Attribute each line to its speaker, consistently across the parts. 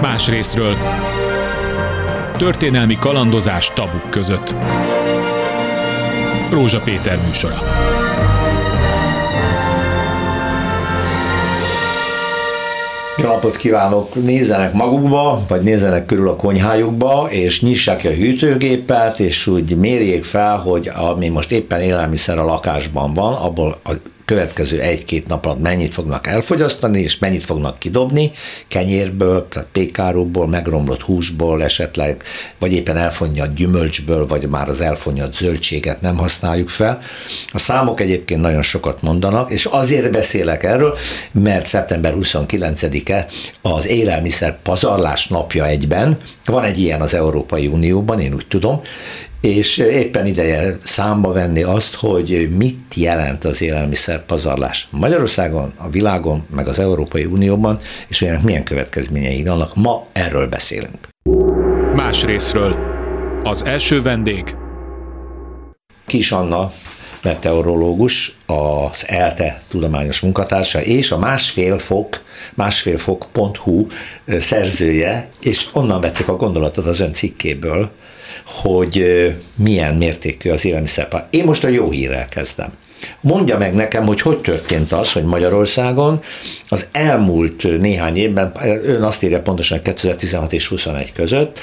Speaker 1: Más részről történelmi kalandozás tabuk között. Rózsa Péter műsora.
Speaker 2: Jó napot kívánok! Nézzenek magukba, vagy nézzenek körül a konyhájukba, és nyissák a hűtőgépet, és úgy mérjék fel, hogy ami most éppen élelmiszer a lakásban van, abból a következő egy-két nap alatt mennyit fognak elfogyasztani, és mennyit fognak kidobni, kenyérből, tehát pékárúból, megromlott húsból esetleg, vagy éppen elfonnyat gyümölcsből, vagy már az elfonnyat zöldséget nem használjuk fel. A számok egyébként nagyon sokat mondanak, és azért beszélek erről, mert szeptember 29-e az élelmiszer pazarlás napja egyben, van egy ilyen az Európai Unióban, én úgy tudom, és éppen ideje számba venni azt, hogy mit jelent az élelmiszer pazarlás Magyarországon, a világon, meg az Európai Unióban, és ennek milyen következményei vannak. Ma erről beszélünk.
Speaker 1: Más részről. Az első vendég.
Speaker 2: Kis Anna, meteorológus, az ELTE tudományos munkatársa, és a másfél fok, másfélfok.hu szerzője, és onnan vettük a gondolatot az ön cikkéből, hogy milyen mértékű az élelmiszerpár. Én most a jó hírrel kezdem. Mondja meg nekem, hogy hogy történt az, hogy Magyarországon az elmúlt néhány évben, ön azt írja pontosan, hogy 2016 és 21 között,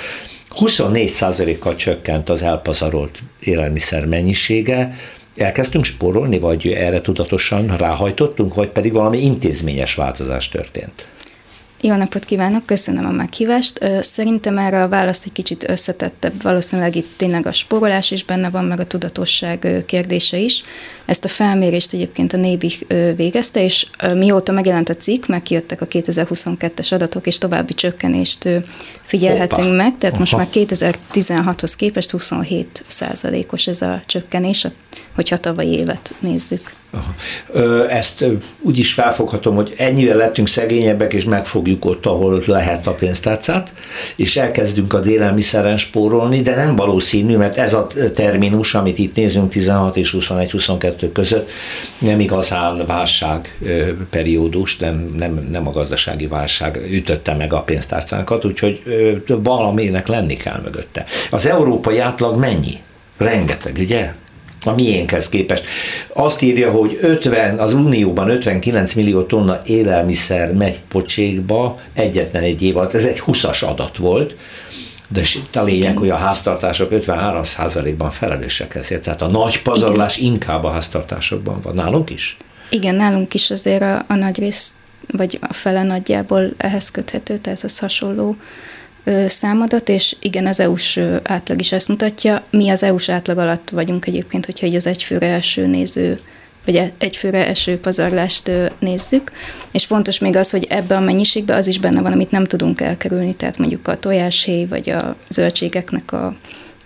Speaker 2: 24%-kal csökkent az elpazarolt élelmiszer mennyisége, elkezdtünk spórolni, vagy erre tudatosan ráhajtottunk, vagy pedig valami intézményes változás történt?
Speaker 3: Jó napot kívánok, köszönöm a meghívást. Szerintem erre a válasz egy kicsit összetettebb, valószínűleg itt tényleg a spórolás is benne van, meg a tudatosság kérdése is. Ezt a felmérést egyébként a Nébi végezte, és mióta megjelent a cikk, meg kijöttek a 2022-es adatok, és további csökkenést figyelhetünk Hoppa. meg, tehát most már 2016-hoz képest 27 százalékos ez a csökkenés, hogyha tavalyi évet nézzük.
Speaker 2: Ezt úgy is felfoghatom, hogy ennyivel lettünk szegényebbek, és megfogjuk ott, ahol lehet a pénztárcát, és elkezdünk az élelmiszeren spórolni, de nem valószínű, mert ez a terminus, amit itt nézünk 16 és 21-22 között, nem igazán válság periódus, nem, nem, nem a gazdasági válság ütötte meg a pénztárcánkat, úgyhogy valaminek lenni kell mögötte. Az európai átlag mennyi? Rengeteg, ugye? A miénkhez képest. Azt írja, hogy 50, az Unióban 59 millió tonna élelmiszer megy pocsékba egyetlen egy év alatt. Ez egy 20-as adat volt, de itt a lényeg, hogy a háztartások 53%-ban felelősek ezért. Tehát a nagy pazarlás Igen. inkább a háztartásokban van. Nálunk is?
Speaker 3: Igen, nálunk is azért a, a nagy rész, vagy a fele nagyjából ehhez köthető, tehát ez hasonló számadat, és igen, az EU-s átlag is ezt mutatja. Mi az EU-s átlag alatt vagyunk egyébként, hogyha így az egyfőre első néző vagy e, egyfőre eső pazarlást nézzük, és fontos még az, hogy ebbe a mennyiségbe az is benne van, amit nem tudunk elkerülni, tehát mondjuk a tojáshéj, vagy a zöldségeknek a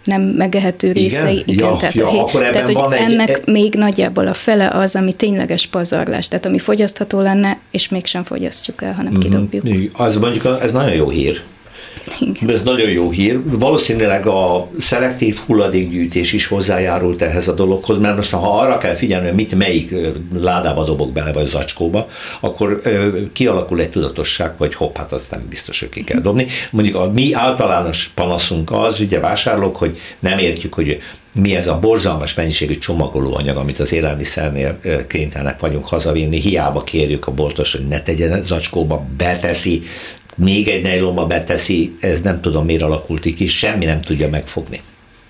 Speaker 3: nem megehető részei.
Speaker 2: Igen, ja, tehát, ja, a hé, akkor
Speaker 3: tehát hogy van ennek egy... még nagyjából a fele az, ami tényleges pazarlás, tehát ami fogyasztható lenne, és mégsem fogyasztjuk el, hanem mm-hmm. kidobjuk.
Speaker 2: Az mondjuk, ez nagyon jó hír, igen. Ez nagyon jó hír. Valószínűleg a szelektív hulladékgyűjtés is hozzájárult ehhez a dologhoz, mert most ha arra kell figyelni, hogy mit melyik ládába dobok bele, vagy zacskóba, akkor kialakul egy tudatosság, hogy hopp, hát azt nem biztos, hogy ki kell dobni. Mondjuk a mi általános panaszunk az, ugye vásárlók, hogy nem értjük, hogy mi ez a borzalmas mennyiségű csomagolóanyag, amit az élelmiszernél kénytelenek vagyunk hazavinni, hiába kérjük a boltos, hogy ne tegyen zacskóba, beteszi, még egy nejlomba beteszi, ez nem tudom miért alakult ki, semmi nem tudja megfogni.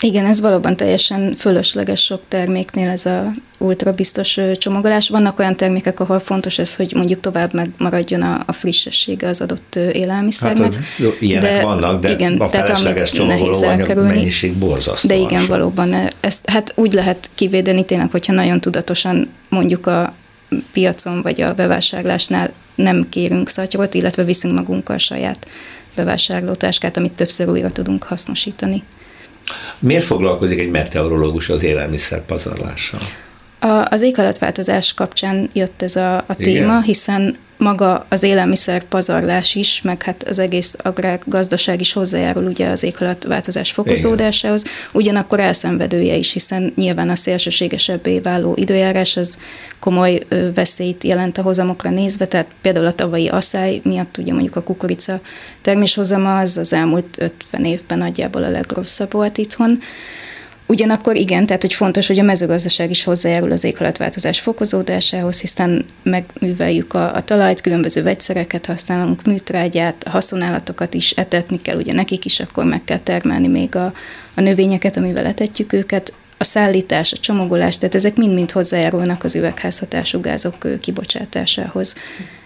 Speaker 3: Igen, ez valóban teljesen fölösleges sok terméknél ez a ultra biztos csomagolás. Vannak olyan termékek, ahol fontos ez, hogy mondjuk tovább megmaradjon a, a frissessége az adott élelmiszernek. Hát,
Speaker 2: jó, ilyenek de, vannak, de igen, a felesleges csomagolóanyag mennyiség borzasztó.
Speaker 3: De igen, valóban ezt hát úgy lehet kivédeni tényleg, hogyha nagyon tudatosan mondjuk a piacon vagy a bevásárlásnál nem kérünk szatyrot, illetve viszünk magunkkal saját bevásárlótáskát, amit többször újra tudunk hasznosítani.
Speaker 2: Miért foglalkozik egy meteorológus az élelmiszer pazarlással?
Speaker 3: A, az éghajlatváltozás kapcsán jött ez a, a téma, hiszen maga az élelmiszer pazarlás is, meg hát az egész agrárgazdaság is hozzájárul ugye az éghajlatváltozás fokozódásához, ugyanakkor elszenvedője is, hiszen nyilván a szélsőségesebbé váló időjárás az komoly veszélyt jelent a hozamokra nézve, tehát például a tavalyi asszály miatt ugye mondjuk a kukorica terméshozama az az elmúlt 50 évben nagyjából a legrosszabb volt itthon. Ugyanakkor igen, tehát hogy fontos, hogy a mezőgazdaság is hozzájárul az éghajlatváltozás fokozódásához, hiszen megműveljük a, a talajt, különböző vegyszereket használunk, műtrágyát, haszonállatokat is etetni kell, ugye nekik is akkor meg kell termelni még a, a növényeket, amivel etetjük őket, a szállítás, a csomagolás, tehát ezek mind-mind hozzájárulnak az üvegházhatású gázok kibocsátásához.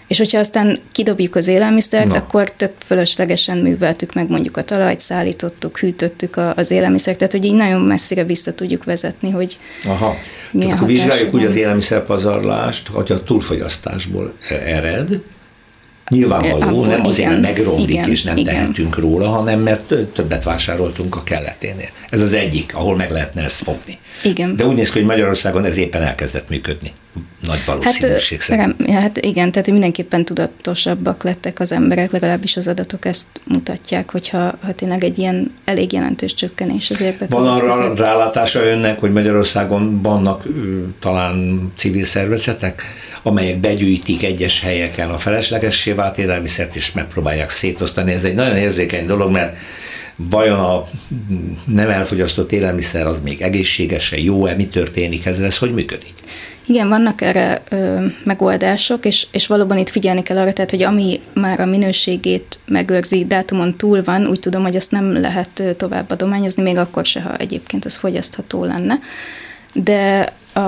Speaker 3: És hogyha aztán kidobjuk az élelmiszert, Na. akkor tök fölöslegesen műveltük meg mondjuk a talajt, szállítottuk, hűtöttük az élelmiszert, tehát hogy így nagyon messzire vissza tudjuk vezetni, hogy
Speaker 2: Aha. Tehát akkor vizsgáljuk úgy az élelmiszerpazarlást, hogy a túlfogyasztásból ered, Nyilvánvaló, Abból, nem azért, igen, mert megromlik igen, és nem igen. tehetünk róla, hanem mert többet vásároltunk a kelleténél. Ez az egyik, ahol meg lehetne ezt fogni.
Speaker 3: Igen.
Speaker 2: De úgy néz ki, hogy Magyarországon ez éppen elkezdett működni. Nagy valószínűség hát, szerint.
Speaker 3: Hát igen, tehát hogy mindenképpen tudatosabbak lettek az emberek, legalábbis az adatok ezt mutatják, hogyha ha tényleg egy ilyen elég jelentős csökkenés az évben.
Speaker 2: Van arra rálátása önnek, hogy Magyarországon vannak talán civil szervezetek, amelyek begyűjtik egyes helyeken a feleslegessé vált élelmiszert, és megpróbálják szétosztani. Ez egy nagyon érzékeny dolog, mert vajon a nem elfogyasztott élelmiszer az még egészségesen jó-e, mi történik ezzel, ez hogy működik?
Speaker 3: Igen, vannak erre ö, megoldások, és, és valóban itt figyelni kell arra, tehát, hogy ami már a minőségét megőrzi, dátumon túl van, úgy tudom, hogy ezt nem lehet tovább adományozni, még akkor se, ha egyébként az fogyasztható lenne. De a,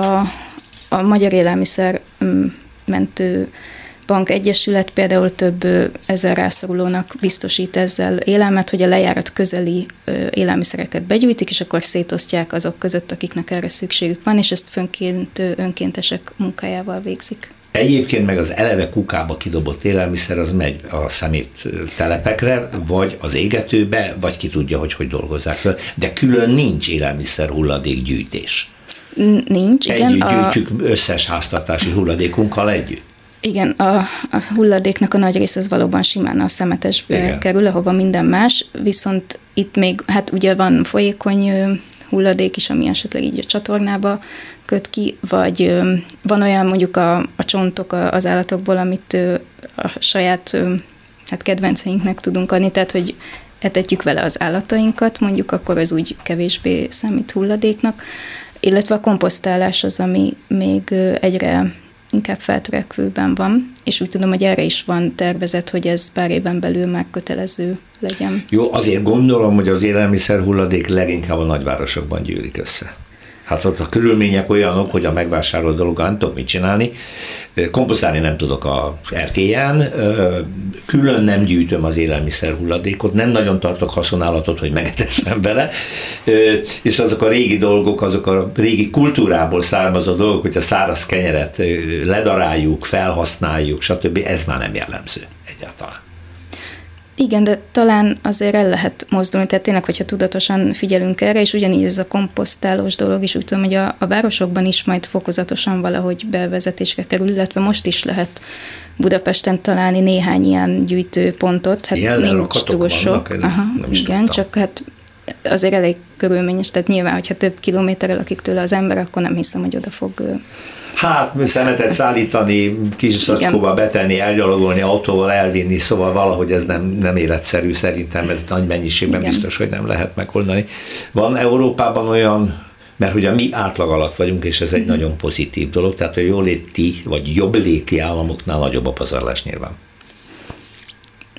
Speaker 3: a Magyar Élelmiszer mentő Bank Egyesület például több ezer rászorulónak biztosít ezzel élelmet, hogy a lejárat közeli élelmiszereket begyűjtik, és akkor szétosztják azok között, akiknek erre szükségük van, és ezt fönként önkéntesek munkájával végzik.
Speaker 2: Egyébként meg az eleve kukába kidobott élelmiszer az megy a szemét telepekre, vagy az égetőbe, vagy ki tudja, hogy hogy dolgozzák fel, de külön nincs élelmiszer hulladékgyűjtés.
Speaker 3: Nincs, igen.
Speaker 2: Együtt gyűjtjük a... összes háztartási hulladékunkkal együtt.
Speaker 3: Igen, a, a hulladéknak a nagy része az valóban simán a szemetesbe Igen. kerül, ahova minden más, viszont itt még, hát ugye van folyékony hulladék is, ami esetleg így a csatornába köt ki, vagy van olyan mondjuk a, a csontok az állatokból, amit a saját hát kedvenceinknek tudunk adni, tehát hogy etetjük vele az állatainkat, mondjuk akkor az úgy kevésbé számít hulladéknak, illetve a komposztálás az, ami még egyre inkább feltörekvőben van, és úgy tudom, hogy erre is van tervezet, hogy ez pár éven belül már kötelező legyen.
Speaker 2: Jó, azért gondolom, hogy az élelmiszer hulladék leginkább a nagyvárosokban gyűlik össze. Hát ott a körülmények olyanok, hogy a megvásárolt dolog nem tudok mit csinálni. Komposztálni nem tudok a erkélyen, külön nem gyűjtöm az élelmiszer hulladékot, nem nagyon tartok haszonállatot, hogy megetessem bele, és azok a régi dolgok, azok a régi kultúrából származó dolgok, hogy a száraz kenyeret ledaráljuk, felhasználjuk, stb. ez már nem jellemző egyáltalán.
Speaker 3: Igen, de talán azért el lehet mozdulni, tehát tényleg, hogyha tudatosan figyelünk erre, és ugyanígy ez a komposztálós dolog is, úgy tudom, hogy a, a városokban is majd fokozatosan valahogy bevezetésre kerül, illetve most is lehet Budapesten találni néhány ilyen gyűjtőpontot, hát
Speaker 2: ilyen
Speaker 3: nincs túl sok.
Speaker 2: Vannak, Aha,
Speaker 3: igen, tudtam. csak hát azért elég körülményes, tehát nyilván, hogyha több kilométerrel lakik tőle az ember, akkor nem hiszem, hogy oda fog
Speaker 2: Hát szemetet szállítani, kis szacskóba betenni, elgyalogolni, autóval elvinni, szóval valahogy ez nem, nem életszerű szerintem, ez nagy mennyiségben Igen. biztos, hogy nem lehet megoldani. Van Európában olyan mert hogy a mi átlag alatt vagyunk, és ez egy mm. nagyon pozitív dolog, tehát a jóléti vagy jobbléti államoknál nagyobb a pazarlás nyilván.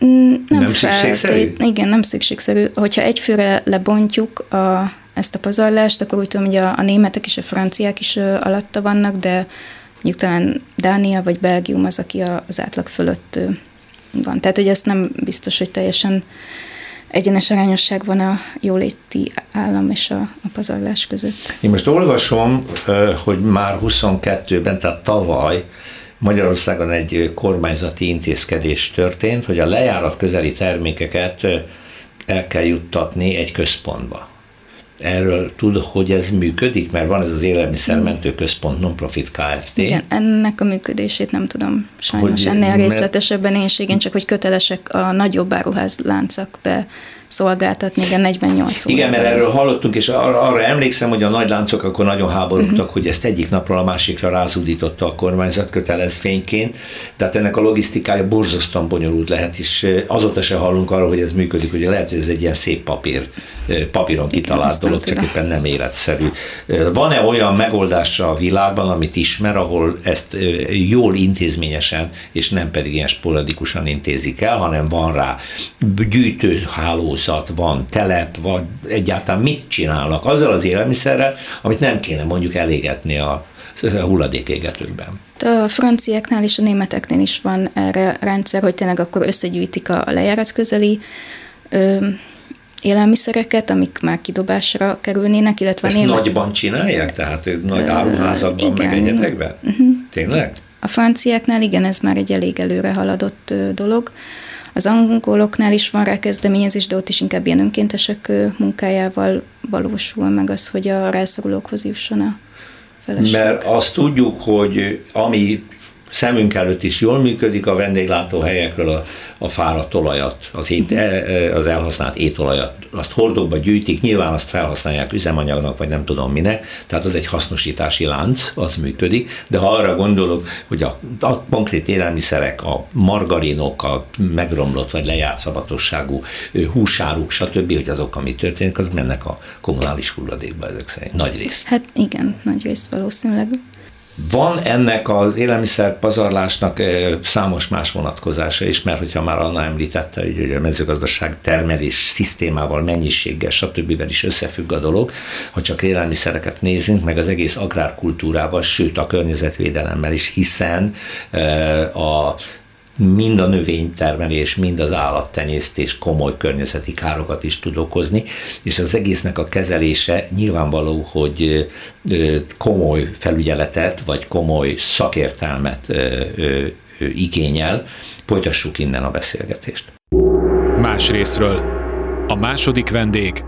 Speaker 3: Mm, nem, nem szükségszerű? Igen, nem szükségszerű. Hogyha egyfőre lebontjuk a ezt a pazarlást, akkor úgy tudom, hogy a, a németek és a franciák is alatta vannak, de mondjuk talán Dánia vagy Belgium az, aki a, az átlag fölött van. Tehát, hogy ezt nem biztos, hogy teljesen egyenes arányosság van a jóléti állam és a, a pazarlás között.
Speaker 2: Én most olvasom, hogy már 22-ben, tehát tavaly Magyarországon egy kormányzati intézkedés történt, hogy a lejárat közeli termékeket el kell juttatni egy központba Erről tud, hogy ez működik, mert van ez az élelmiszermentő központ non-profit Kft.
Speaker 3: Igen, ennek a működését nem tudom sajnos hogy, ennél részletesebben én én csak hogy kötelesek a nagyobb áruház láncak be szolgáltatni, igen, 48
Speaker 2: óra. Igen, mert erről hallottunk, és arra, arra emlékszem, hogy a nagy láncok akkor nagyon háborúgtak, uh-huh. hogy ezt egyik napról a másikra rázúdította a kormányzat kötelez fényként, tehát ennek a logisztikája borzasztóan bonyolult lehet, és azóta se hallunk arról, hogy ez működik, hogy lehet, hogy ez egy ilyen szép papír, papíron kitalált igen, dolog, csak éppen nem életszerű. Van-e olyan megoldásra a világban, amit ismer, ahol ezt jól intézményesen, és nem pedig ilyen sporadikusan intézik el, hanem van rá gyűjtőháló hálózat van, telep, vagy egyáltalán mit csinálnak azzal az élelmiszerrel, amit nem kéne mondjuk elégetni a hulladékégetőkben.
Speaker 3: A franciáknál és a németeknél is van erre rendszer, hogy tényleg akkor összegyűjtik a lejárat közeli ö, élelmiszereket, amik már kidobásra kerülnének, illetve
Speaker 2: Ezt német... nagyban csinálják? Tehát ők nagy áruházakban, igen. meg egyetekben? Uh-huh. Tényleg?
Speaker 3: A franciáknál igen, ez már egy elég előre haladott dolog. Az angoloknál is van rá kezdeményezés, de ott is inkább ilyen önkéntesek munkájával valósul meg az, hogy a rászorulókhoz jusson a feleség.
Speaker 2: Mert azt tudjuk, hogy ami szemünk előtt is jól működik, a vendéglátóhelyekről a, a fáradt olajat, az, ét, e, e, az elhasznált étolajat, azt hordókba gyűjtik, nyilván azt felhasználják üzemanyagnak, vagy nem tudom minek, tehát az egy hasznosítási lánc, az működik, de ha arra gondolok, hogy a, a konkrét élelmiszerek, a margarinok, a megromlott vagy lejárt szabatosságú húsáruk, stb., hogy azok, ami történik, az mennek a kommunális hulladékba ezek szerint, nagy részt.
Speaker 3: Hát igen, nagy részt valószínűleg.
Speaker 2: Van ennek az élelmiszer pazarlásnak számos más vonatkozása is, mert hogyha már Anna említette, hogy a mezőgazdaság termelés szisztémával, mennyiséggel, stb. is összefügg a dolog, ha csak élelmiszereket nézünk, meg az egész agrárkultúrával, sőt a környezetvédelemmel is, hiszen a mind a növénytermelés, mind az állattenyésztés komoly környezeti károkat is tud okozni, és az egésznek a kezelése nyilvánvaló, hogy komoly felügyeletet, vagy komoly szakértelmet igényel. Folytassuk innen a beszélgetést.
Speaker 1: Más részről. A második vendég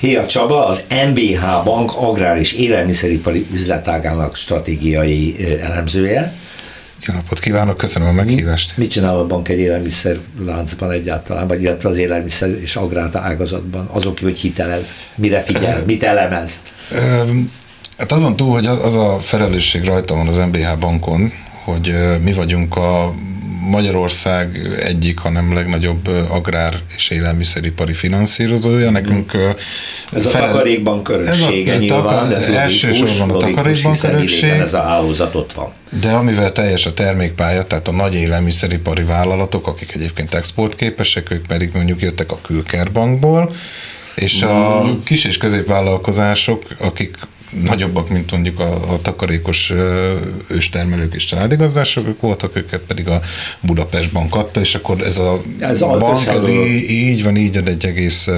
Speaker 2: Héa Csaba, az MBH Bank agrár és élelmiszeripari üzletágának stratégiai elemzője.
Speaker 4: Jó napot kívánok, köszönöm a meghívást.
Speaker 2: Mit csinál a bank egy élelmiszer láncban egyáltalán, vagy illetve az élelmiszer és agráta ágazatban, azok, hogy hitelez, mire figyel, mit elemez?
Speaker 4: Hát azon túl, hogy az a felelősség rajta van az MBH bankon, hogy mi vagyunk a Magyarország egyik, hanem legnagyobb agrár és élelmiszeripari finanszírozója. Nekünk
Speaker 2: ez fel... a takarékbank öröksége ez a, nyilván, ez
Speaker 4: elsősorban a takarékbank örökség.
Speaker 2: Ez a hálózat ott van.
Speaker 4: De amivel teljes a termékpálya, tehát a nagy élelmiszeripari vállalatok, akik egyébként exportképesek, ők pedig mondjuk jöttek a Külkerbankból, és a mm. kis és középvállalkozások, akik nagyobbak, mint mondjuk a, a takarékos őstermelők és családigazdások voltak, őket pedig a Budapest Bank adta, és akkor ez a ez bank, ez így, így van, így ad egy egész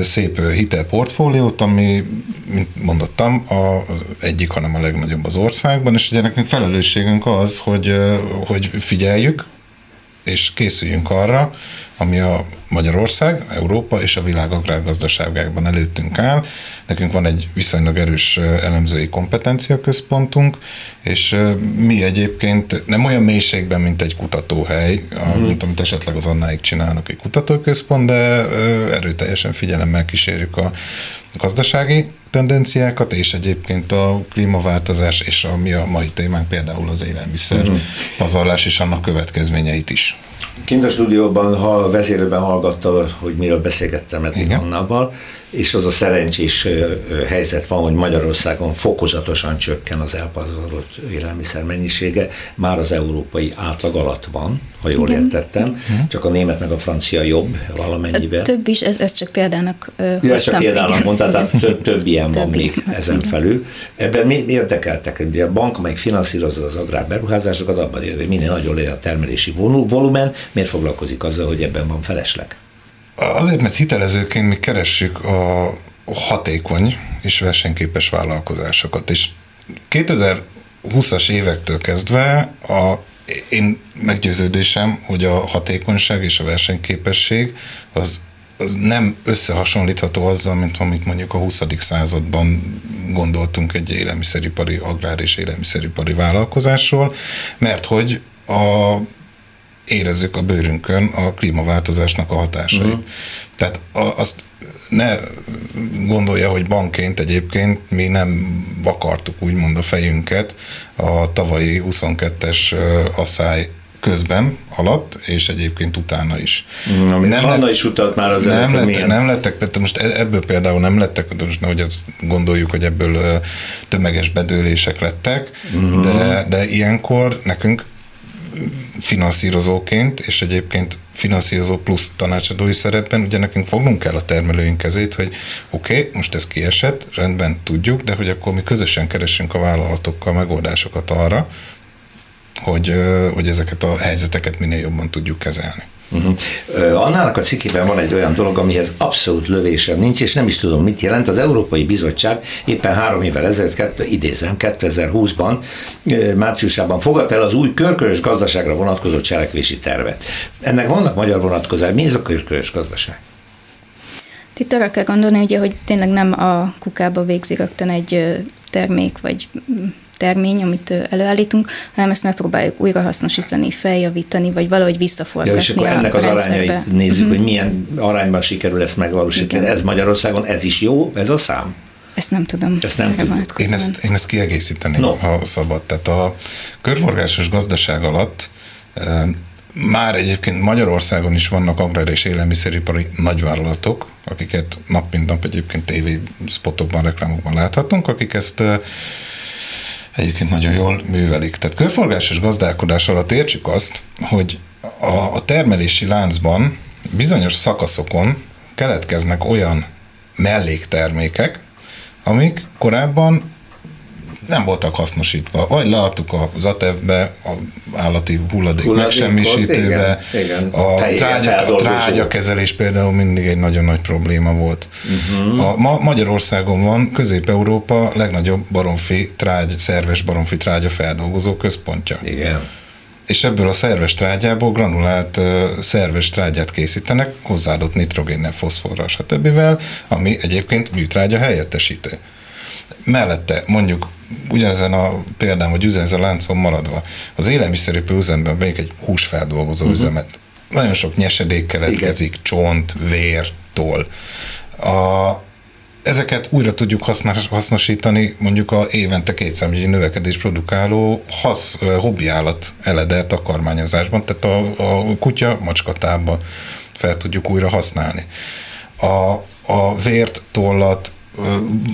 Speaker 4: szép hitelportfóliót, ami, mint mondottam, a, egyik, hanem a legnagyobb az országban, és ugye nekünk felelősségünk az, hogy, hogy figyeljük, és készüljünk arra, ami a Magyarország, Európa és a világ agrárgazdaságában előttünk áll. Nekünk van egy viszonylag erős elemzői kompetencia központunk, és mi egyébként nem olyan mélységben, mint egy kutatóhely, mm. mint amit esetleg az Annáig csinálnak egy kutatóközpont, de erőteljesen figyelemmel kísérjük a gazdasági tendenciákat, és egyébként a klímaváltozás, és ami a mai témánk például az élelmiszer mm. pazarlás és annak következményeit is.
Speaker 2: Kint a stúdióban ha vezérőben hallgatta, hogy miről beszélgettem eddig Annával, és az a szerencsés helyzet van, hogy Magyarországon fokozatosan csökken az elpazarolt élelmiszer mennyisége, már az európai átlag alatt van, ha jól Igen. értettem, uh-huh. csak a német meg a francia jobb valamennyivel.
Speaker 3: Több is, ez, ez csak példának uh,
Speaker 2: ja, csak példának mondta, tehát több, több ilyen több van még ezen Igen. felül. Ebben mi érdekeltek? Ugye a bank, amelyik finanszírozza az agrárberuházásokat, abban ér, hogy minél nagyobb a termelési volumen, miért foglalkozik azzal, hogy ebben van felesleg?
Speaker 4: Azért, mert hitelezőként mi keressük a hatékony és versenyképes vállalkozásokat, és 2020-as évektől kezdve a, én meggyőződésem, hogy a hatékonyság és a versenyképesség az nem összehasonlítható azzal, mint amit mondjuk a 20. században gondoltunk egy élelmiszeripari, agrár és élelmiszeripari vállalkozásról, mert hogy a érezzük a bőrünkön a klímaváltozásnak a hatásait. Uh-huh. Tehát azt ne gondolja, hogy bankként egyébként mi nem vakartuk úgymond a fejünket a tavalyi 22-es asszály közben, alatt, és egyébként utána is.
Speaker 2: Mm, ami nem lett, is utalt már az
Speaker 4: nem lettek, nem lettek, most e- ebből például nem lettek, most nehogy azt gondoljuk, hogy ebből tömeges bedőlések lettek, uh-huh. de, de ilyenkor nekünk finanszírozóként, és egyébként finanszírozó plusz tanácsadói szerepben, ugye nekünk fognunk kell a termelőink kezét, hogy oké, okay, most ez kiesett, rendben tudjuk, de hogy akkor mi közösen keresünk a vállalatokkal megoldásokat arra, hogy, hogy ezeket a helyzeteket minél jobban tudjuk kezelni.
Speaker 2: Uh-huh. Annának a cikkében van egy olyan dolog, amihez abszolút lövésem nincs, és nem is tudom, mit jelent. Az Európai Bizottság éppen három évvel ezelőtt, kettő, idézem, 2020-ban, márciusában fogadta el az új körkörös gazdaságra vonatkozó cselekvési tervet. Ennek vannak magyar vonatkozásai. Mi ez a körkörös gazdaság?
Speaker 3: Itt arra kell gondolni, ugye, hogy tényleg nem a kukába végzi rögtön egy termék, vagy termény, amit előállítunk, hanem ezt megpróbáljuk újrahasznosítani, feljavítani, vagy valahogy visszaforgatni.
Speaker 2: Ja, és akkor ennek az arányait nézzük, hogy mhm. milyen arányban sikerül ezt megvalósítani. Igen. Ez Magyarországon, ez is jó, ez a szám?
Speaker 3: Ezt nem tudom.
Speaker 2: Ezt nem tudom.
Speaker 4: Én ezt, én ezt kiegészíteném, no. ha szabad. Tehát a körforgásos gazdaság alatt már egyébként Magyarországon is vannak agrár és élelmiszeripari nagyvállalatok, akiket nap mint nap egyébként TV spotokban, reklámokban láthatunk, akik ezt egyébként nagyon jól művelik. Tehát körforgásos gazdálkodás alatt értsük azt, hogy a, a termelési láncban bizonyos szakaszokon keletkeznek olyan melléktermékek, amik korábban nem voltak hasznosítva. Vagy leadtuk az ATEV-be, a állati hulladék, hulladék megsemmisítőbe, igen, igen. A, trágya, a trágyakezelés például mindig egy nagyon nagy probléma volt. Uh-huh. A, ma Magyarországon van Közép-Európa legnagyobb baromfi trágy, szerves baromfi trágya feldolgozó központja.
Speaker 2: Igen
Speaker 4: és ebből a szerves trágyából granulált uh, szerves trágyát készítenek, hozzáadott nitrogénnel, foszforral, stb., ami egyébként műtrágya helyettesítő. Mellette mondjuk ugyanezen a példán, vagy ugyanezen a láncon maradva, az élelmiszeripő üzemben melyik egy húsfeldolgozó uh-huh. üzemet. Nagyon sok nyesedék keletkezik, Igen. csont, vér, toll. A, ezeket újra tudjuk hasznosítani mondjuk a évente kétszámjegyi növekedés produkáló hasz, hobbi állat eledel takarmányozásban, tehát a, a kutya macskatában fel tudjuk újra használni. A, a vért, tollat,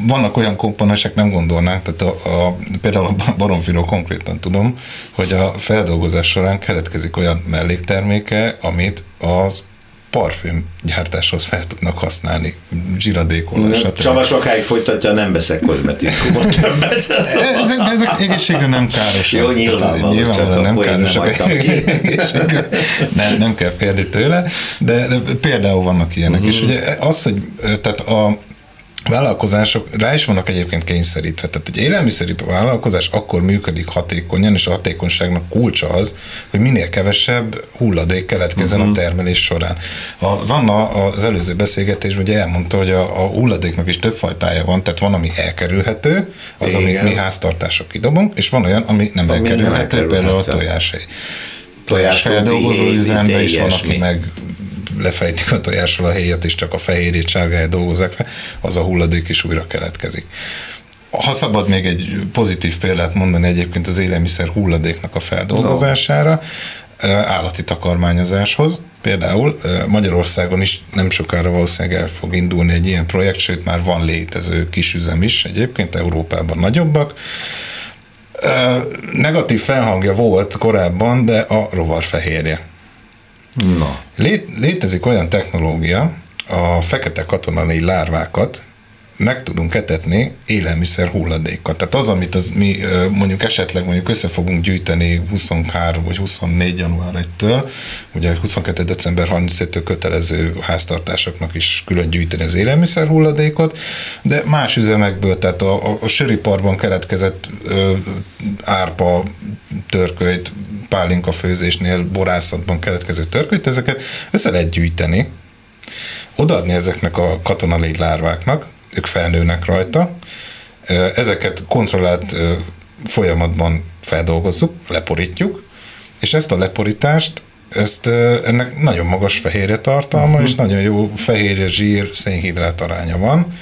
Speaker 4: vannak olyan komponensek, nem gondolnánk, tehát a, a, például a baromfiról konkrétan tudom, hogy a feldolgozás során keletkezik olyan mellékterméke, amit az parfüm gyártáshoz fel tudnak használni, zsiradékolás.
Speaker 2: Csaba sokáig folytatja, nem veszek kozmetikumot többet.
Speaker 4: ezek, de ezek egészségre nem károsak.
Speaker 2: Jó, nyilvánvaló,
Speaker 4: nyilvánvaló nem károsak. Nem, nem, nem kell félni tőle, de, de például vannak ilyenek. Uh-huh. És ugye az, hogy tehát a, vállalkozások rá is vannak egyébként kényszerítve. Tehát egy élelmiszeripari vállalkozás akkor működik hatékonyan, és a hatékonyságnak kulcsa az, hogy minél kevesebb hulladék keletkezzen uh-huh. a termelés során. Az Anna az előző beszélgetésben ugye elmondta, hogy a, a hulladéknak is több fajtája van, tehát van, ami elkerülhető, az, Igen. amit mi háztartások kidobunk, és van olyan, ami nem elkerülhető, nem elkerülhető, például a tojásai tojásfeldolgozó üzemben is van, aki meg lefejtik a tojással a héjat, és csak a fehérjét, sárgáját dolgozzák fel, az a hulladék is újra keletkezik. Ha szabad még egy pozitív példát mondani egyébként az élelmiszer hulladéknak a feldolgozására, állati takarmányozáshoz. Például Magyarországon is nem sokára valószínűleg el fog indulni egy ilyen projekt, sőt már van létező kisüzem is, egyébként Európában nagyobbak. Negatív felhangja volt korábban, de a rovarfehérje. Na. Lé- létezik olyan technológia, a fekete katonai lárvákat meg tudunk etetni élelmiszer hulladékkal. Tehát az, amit az mi mondjuk esetleg mondjuk össze fogunk gyűjteni 23 vagy 24 január 1-től, ugye 22. december 31-től kötelező háztartásoknak is külön gyűjteni az élelmiszer hulladékot, de más üzemekből, tehát a, a, a söriparban keletkezett ö, árpa törkölyt, pálinka főzésnél, borászatban keletkező törkölyt, ezeket össze lehet gyűjteni, odaadni ezeknek a katonalégy lárváknak, ők felnőnek rajta, ezeket kontrollált folyamatban feldolgozzuk, leporítjuk, és ezt a leporítást, ezt, ennek nagyon magas fehérje tartalma, uh-huh. és nagyon jó fehérje, zsír, szénhidrát aránya van.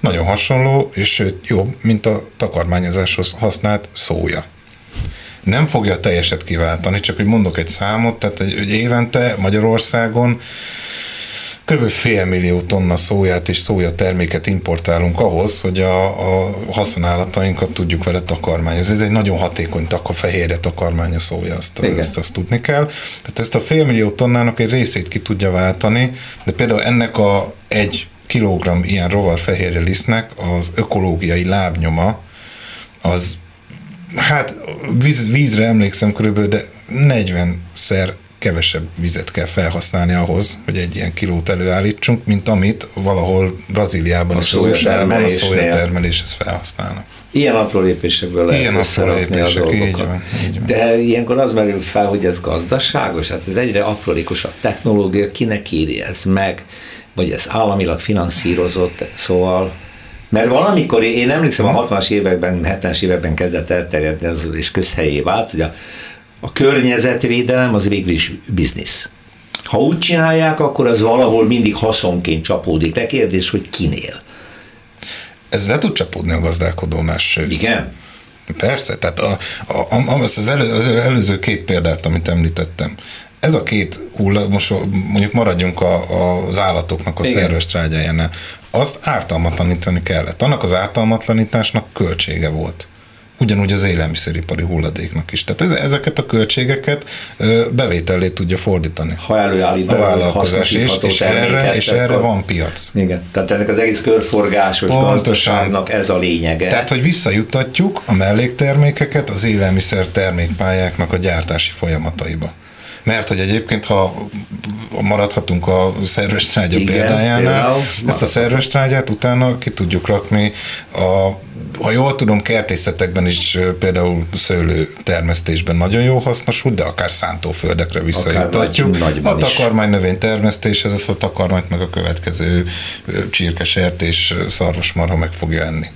Speaker 4: Nagyon hasonló, és sőt jobb, mint a takarmányozáshoz használt szója. Nem fogja teljeset kiváltani, csak hogy mondok egy számot, tehát hogy évente Magyarországon kb. fél millió tonna szóját és szója terméket importálunk ahhoz, hogy a, a haszonálatainkat tudjuk vele takarmányozni. Ez egy nagyon hatékony taka, fehérje takarmány a szója, azt, ezt azt tudni kell. Tehát ezt a fél millió tonnának egy részét ki tudja váltani, de például ennek a egy kilogramm ilyen rovar fehérje lisztnek az ökológiai lábnyoma az hát víz, vízre emlékszem körülbelül, de 40-szer kevesebb vizet kell felhasználni ahhoz, hogy egy ilyen kilót előállítsunk, mint amit valahol Brazíliában a és az usa a szója termeléshez felhasználnak.
Speaker 2: Ilyen apró lépésekből lehet Ilyen apró lépések, a. Így van, így van. De ilyenkor az merül fel, hogy ez gazdaságos, hát ez egyre aprólékosabb technológia, kinek éri ez meg, vagy ez államilag finanszírozott, szóval mert valamikor, én emlékszem, a 60-as években, 70-es években kezdett elterjedni, az és közhelyé vált, hogy a a környezetvédelem az végül is biznisz. Ha úgy csinálják, akkor az valahol mindig haszonként csapódik. De kérdés, hogy kinél?
Speaker 4: Ez le tud csapódni a gazdálkodónál, sőt.
Speaker 2: Igen?
Speaker 4: Persze, tehát a, a, a, az, elő, az előző két példát, amit említettem, ez a két hulla, most mondjuk maradjunk a, az állatoknak a Igen. szerves trágyájánál, azt ártalmatlanítani kellett. Annak az ártalmatlanításnak költsége volt ugyanúgy az élelmiszeripari hulladéknak is. Tehát ezeket a költségeket bevétellé tudja fordítani.
Speaker 2: Ha előállít a
Speaker 4: vállalkozás, és, és, erre, és erre van piac.
Speaker 2: Igen, tehát ennek az egész körforgásos Pontosan. ez a lényege.
Speaker 4: Tehát, hogy visszajuttatjuk a melléktermékeket az élelmiszer termékpályáknak a gyártási folyamataiba. Mert hogy egyébként, ha maradhatunk a szerves trágya példájánál, például. ezt a szerves trágyát utána ki tudjuk rakni a ha jól tudom, kertészetekben is például szőlő termesztésben nagyon jó hasznosul, de akár szántóföldekre visszajutatjuk. A takarmány növény termesztéshez ezt a takarmányt meg a következő csirkesert és szarvasmarha meg fogja enni.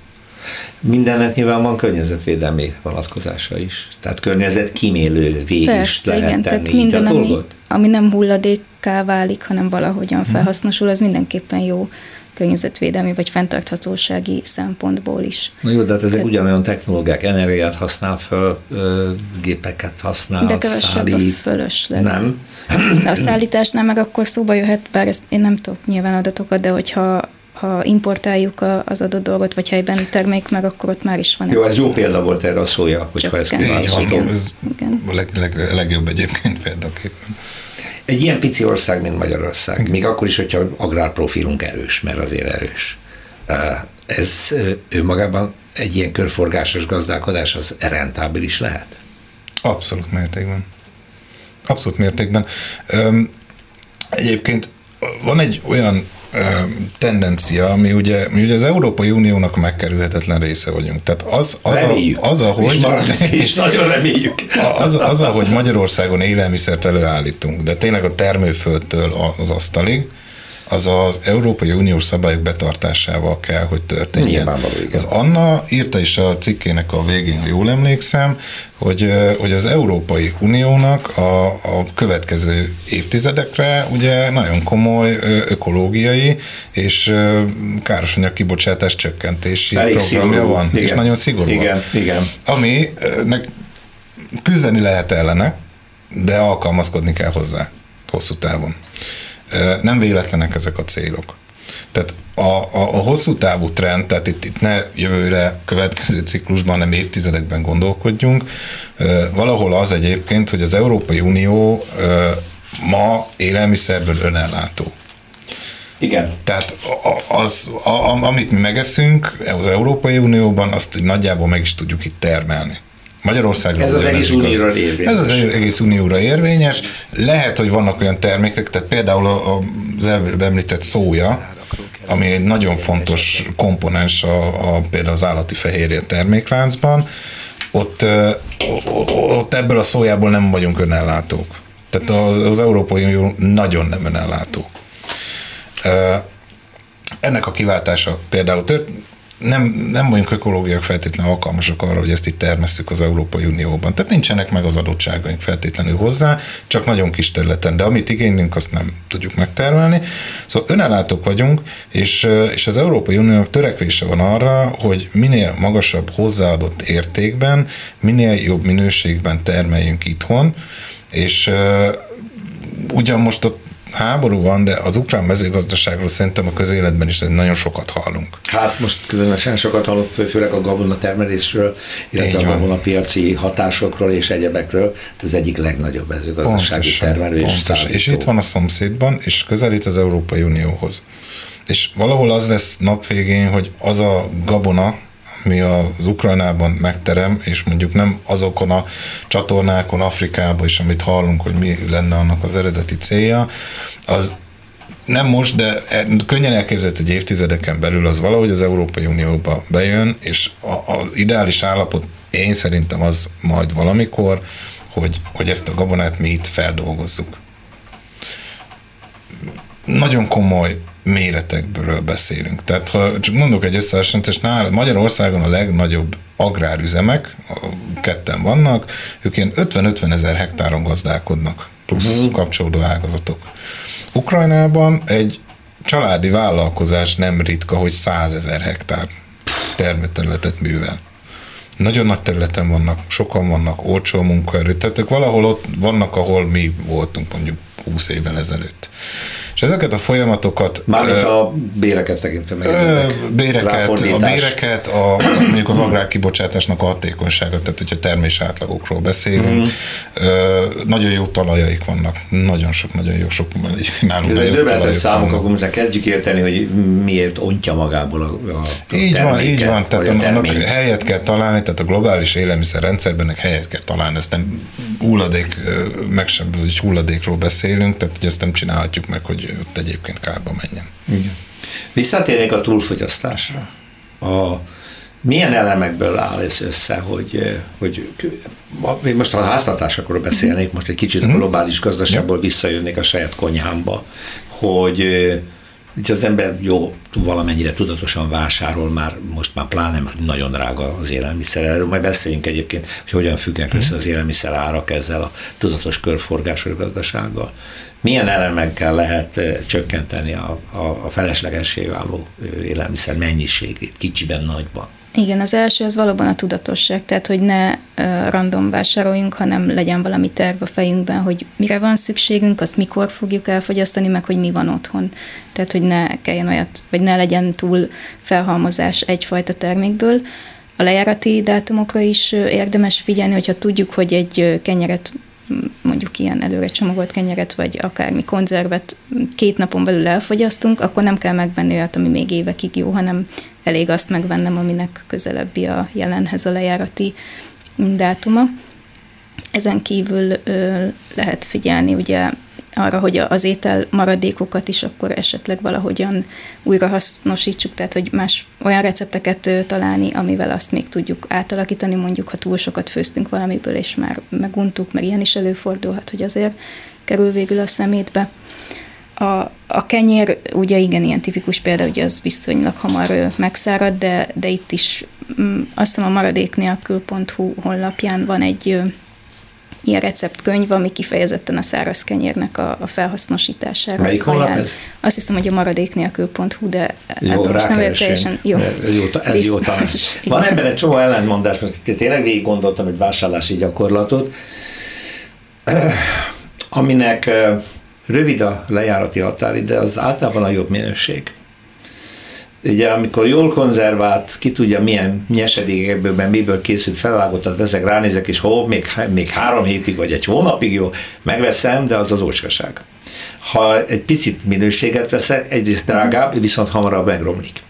Speaker 2: Mindennek nyilván van környezetvédelmi vonatkozása is. Tehát környezet kimélő vég is lehet igen, tenni tehát minden,
Speaker 3: ami, ami nem hulladékká válik, hanem valahogyan hmm. felhasznosul, az mindenképpen jó környezetvédelmi vagy fenntarthatósági szempontból is.
Speaker 2: Na jó, de hát ezek ugyanolyan technológiák, energiát használ föl, gépeket használ,
Speaker 3: De kevesebb szállít. a fölösleg.
Speaker 2: Nem?
Speaker 3: A szállításnál meg akkor szóba jöhet, bár ezt én nem tudok nyilván adatokat, de hogyha ha importáljuk az adott dolgot, vagy helyben termék meg, akkor ott már is van.
Speaker 2: Jó, ez jó példa volt erre a szója, hogyha ezt
Speaker 4: kívánható. Ez igen. a leg, leg, legjobb egyébként példaképpen.
Speaker 2: Egy ilyen pici ország, mint Magyarország, igen. még akkor is, hogyha agrárprofilunk erős, mert azért erős. Ez önmagában egy ilyen körforgásos gazdálkodás az rentábilis lehet?
Speaker 4: Abszolút mértékben. Abszolút mértékben. Egyébként van egy olyan tendencia, ami ugye, mi ugye az Európai Uniónak megkerülhetetlen része vagyunk. Tehát az, az,
Speaker 2: reméljük.
Speaker 4: a, az ahogy... És,
Speaker 2: marad, és nagyon reméljük.
Speaker 4: Az, az, ahogy Magyarországon élelmiszert előállítunk, de tényleg a termőföldtől az asztalig, az az Európai Uniós szabályok betartásával kell, hogy történjen.
Speaker 2: Nyilvánvaló, igen.
Speaker 4: Az Anna írta is a cikkének a végén, ha jól emlékszem, hogy, hogy az Európai Uniónak a, a következő évtizedekre ugye nagyon komoly ökológiai és károsanyag kibocsátás csökkentési Elég programja szigorú. van, igen. és nagyon szigorú.
Speaker 2: Igen, igen.
Speaker 4: Aminek küzdeni lehet ellene, de alkalmazkodni kell hozzá hosszú távon. Nem véletlenek ezek a célok. Tehát a, a, a hosszú távú trend, tehát itt, itt ne jövőre, következő ciklusban, nem évtizedekben gondolkodjunk, valahol az egyébként, hogy az Európai Unió ma élelmiszerből önellátó.
Speaker 2: Igen.
Speaker 4: Tehát az, a, amit mi megeszünk az Európai Unióban, azt nagyjából meg is tudjuk itt termelni. Magyarországra.
Speaker 2: Ez az egész unióra érvényes.
Speaker 4: Ez az egész unióra érvényes. Lehet, hogy vannak olyan termékek, tehát például az előbb említett szója, ami egy nagyon fontos komponens a, a, például az állati fehérje termékláncban, ott, ott ebből a szójából nem vagyunk önellátók. Tehát az, az Európai Unió nagyon nem önellátó. Ennek a kiváltása például tört, nem, nem vagyunk ökológiak feltétlenül alkalmasak arra, hogy ezt itt termesszük az Európai Unióban. Tehát nincsenek meg az adottságaink feltétlenül hozzá, csak nagyon kis területen, de amit igénylünk, azt nem tudjuk megtermelni. Szóval önellátók vagyunk, és, és az Európai Uniónak törekvése van arra, hogy minél magasabb hozzáadott értékben, minél jobb minőségben termeljünk itthon, és ugyan most a háború van, de az ukrán mezőgazdaságról szerintem a közéletben is nagyon sokat hallunk.
Speaker 2: Hát most különösen sokat hallunk, főleg a gabona termelésről, illetve Így a gabona piaci hatásokról és egyebekről. Ez egyik legnagyobb mezőgazdasági pontos, termelő és pontos.
Speaker 4: És itt van a szomszédban, és közelít az Európai Unióhoz. És valahol az lesz napvégén, hogy az a gabona, mi az Ukrajnában megterem, és mondjuk nem azokon a csatornákon Afrikában is, amit hallunk, hogy mi lenne annak az eredeti célja, az nem most, de e, könnyen elképzelhető, hogy évtizedeken belül az valahogy az Európai Unióba bejön, és az ideális állapot én szerintem az majd valamikor, hogy, hogy ezt a gabonát mi itt feldolgozzuk. Nagyon komoly méretekről beszélünk. Tehát ha csak mondok egy összehasonlítást, Magyarországon a legnagyobb agrárüzemek, ketten vannak, ők ilyen 50-50 ezer hektáron gazdálkodnak, plusz uh-huh. kapcsolódó ágazatok. Ukrajnában egy családi vállalkozás nem ritka, hogy 100 ezer hektár termőterületet művel. Nagyon nagy területen vannak, sokan vannak, olcsó munkaerő, tehát ők valahol ott vannak, ahol mi voltunk mondjuk 20 évvel ezelőtt. És ezeket a folyamatokat...
Speaker 2: Mármint a béreket tekintem.
Speaker 4: Béreket, a béreket, a, mondjuk az agrárkibocsátásnak a hatékonysága, tehát hogyha termés átlagokról beszélünk, mm. nagyon jó talajaik vannak. Nagyon sok, nagyon jó, sok
Speaker 2: nálunk Ez egy döbbenetes számok, akkor most kezdjük érteni, hogy miért ontja magából a, a,
Speaker 4: a Így van, így van, tehát annak helyet kell találni, tehát a globális élelmiszerrendszerben helyet kell találni, ezt nem hulladék, meg sem, hogy hulladékról beszélünk, tehát hogy ezt nem csinálhatjuk meg, hogy ott egyébként kárba menjen.
Speaker 2: Igen. Visszatérnék a túlfogyasztásra. A, milyen elemekből áll ez össze, hogy, hogy most a háztartásokról beszélnék, most egy kicsit a mhm. globális gazdaságból visszajönnék a saját konyhámba, hogy Ugye az ember jó, valamennyire tudatosan vásárol már, most már pláne nagyon drága az élelmiszer. Erről majd beszéljünk egyébként, hogy hogyan függnek össze az élelmiszer árak ezzel a tudatos körforgásos gazdasággal milyen elemekkel lehet csökkenteni a, a, a feleslegessé váló élelmiszer mennyiségét, kicsiben, nagyban?
Speaker 3: Igen, az első az valóban a tudatosság, tehát hogy ne random vásároljunk, hanem legyen valami terv a fejünkben, hogy mire van szükségünk, azt mikor fogjuk elfogyasztani, meg hogy mi van otthon. Tehát, hogy ne kelljen olyat, vagy ne legyen túl felhalmozás egyfajta termékből. A lejárati dátumokra is érdemes figyelni, hogyha tudjuk, hogy egy kenyeret mondjuk ilyen előre csomagolt kenyeret, vagy akármi konzervet két napon belül elfogyasztunk, akkor nem kell megvenni olyat, ami még évekig jó, hanem elég azt megvennem, aminek közelebbi a jelenhez a lejárati dátuma. Ezen kívül ö, lehet figyelni ugye arra, hogy az étel maradékokat is akkor esetleg valahogyan újra hasznosítsuk, tehát hogy más olyan recepteket találni, amivel azt még tudjuk átalakítani, mondjuk ha túl sokat főztünk valamiből, és már meguntuk, mert ilyen is előfordulhat, hogy azért kerül végül a szemétbe. A, a kenyér, ugye igen, ilyen tipikus példa, hogy az viszonylag hamar megszárad, de, de itt is mm, azt hiszem a maradék nélkül.hu honlapján van egy ilyen receptkönyv, ami kifejezetten a száraz kenyérnek a, a felhasznosítására.
Speaker 2: Melyik honlap ez?
Speaker 3: Azt hiszem, hogy a maradéknélkül.hu, de
Speaker 2: jó, most nem teljesen jó. Ez jó, ez jó tanács. Van ebben egy csomó ellentmondás, most tényleg végig gondoltam egy vásárlási gyakorlatot, aminek rövid a lejárati határide, az általában a jobb minőség. Ugye amikor jól konzervált, ki tudja milyen nyesedékekből, miből készült felvágottat veszek, ránézek, és hol, még, még három hétig vagy egy hónapig jó, megveszem, de az az ócskaság. Ha egy picit minőséget veszek, egyrészt drágább, viszont hamarabb megromlik.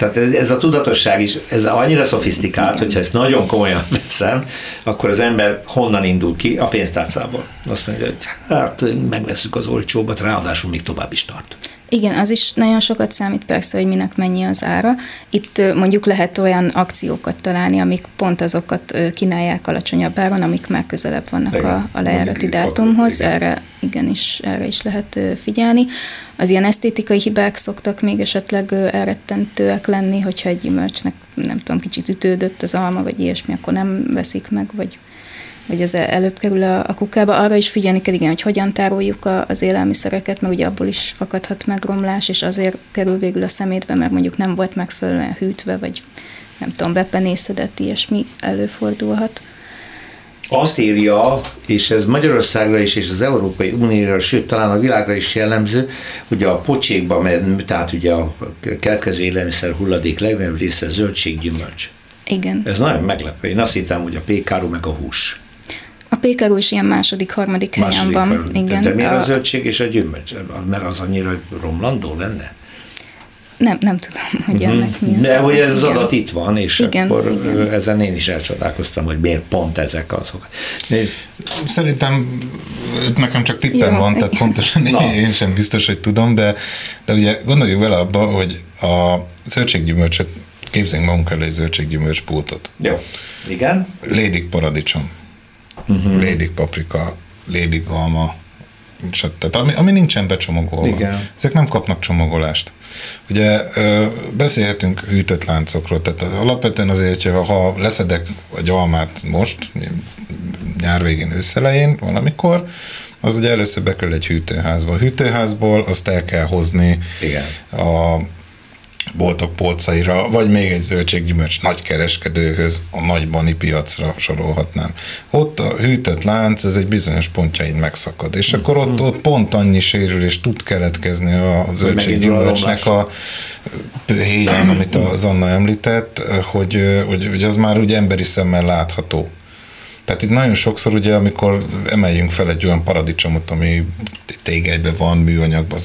Speaker 2: Tehát ez a tudatosság is, ez annyira szofisztikált, hogyha ezt nagyon komolyan veszem, akkor az ember honnan indul ki? A pénztárcából. Azt mondja, hogy hát megveszük az olcsóbbat, ráadásul még tovább is tart.
Speaker 3: Igen, az is nagyon sokat számít persze, hogy minek mennyi az ára. Itt mondjuk lehet olyan akciókat találni, amik pont azokat kínálják alacsonyabb áron, amik már közelebb vannak a, a lejárati dátumhoz. Erre igenis erre is lehet figyelni. Az ilyen esztétikai hibák szoktak még esetleg elrettentőek lenni, hogyha egy gyümölcsnek, nem tudom, kicsit ütődött az alma, vagy ilyesmi, akkor nem veszik meg, vagy vagy ez előbb kerül a, a kukába. Arra is figyelni kell, igen, hogy hogyan tároljuk a, az élelmiszereket, mert ugye abból is fakadhat meg romlás, és azért kerül végül a szemétbe, mert mondjuk nem volt megfelelően hűtve, vagy nem tudom, bepenészedett, ilyesmi előfordulhat.
Speaker 2: Azt írja, és ez Magyarországra is, és az Európai Unióra, sőt, talán a világra is jellemző, hogy a pocsékban, tehát ugye a keletkező élelmiszer hulladék legnagyobb része zöldséggyümölcs.
Speaker 3: Igen.
Speaker 2: Ez nagyon meglepő. Én azt hittem, hogy a pékáru meg a hús.
Speaker 3: A pékáru is ilyen második, harmadik helyen van.
Speaker 2: Igen. De miért a... a zöldség és a gyümölcs? Mert az annyira romlandó lenne?
Speaker 3: Nem, nem tudom, hogy uh-huh. ennek mi
Speaker 2: az De hogy ez az adat itt van, és igen, akkor igen. ezen én is elcsodálkoztam, hogy miért pont ezek azok.
Speaker 4: Szerintem nekem csak tippem Jó, van, tehát pontosan Na. én sem biztos, hogy tudom, de, de ugye gondoljuk vele abba, hogy a zöldséggyümölcsöt képzeljünk magunk elé egy zöldséggyümölcs pótot.
Speaker 2: Jó. Igen.
Speaker 4: Lédik paradicsom, uh-huh. lédik paprika, lédik alma, tehát ami, ami nincsen becsomagolva. Igen. Ezek nem kapnak csomagolást. Ugye beszélhetünk hűtött láncokról, tehát alapvetően azért, ha leszedek egy almát most, nyár végén, őszelején, valamikor, az ugye először bekerül egy hűtőházba. A hűtőházból azt el kell hozni
Speaker 2: Igen.
Speaker 4: a boltok polcaira, vagy még egy zöldséggyümölcs nagykereskedőhöz, a nagybani piacra sorolhatnám. Ott a hűtött lánc, ez egy bizonyos pontjain megszakad, és akkor ott, ott pont annyi sérülés tud keletkezni a zöldséggyümölcsnek a héján, amit az Anna említett, hogy, hogy, hogy az már ugye emberi szemmel látható. Tehát itt nagyon sokszor ugye, amikor emeljünk fel egy olyan paradicsomot, ami tégelyben van, műanyagban,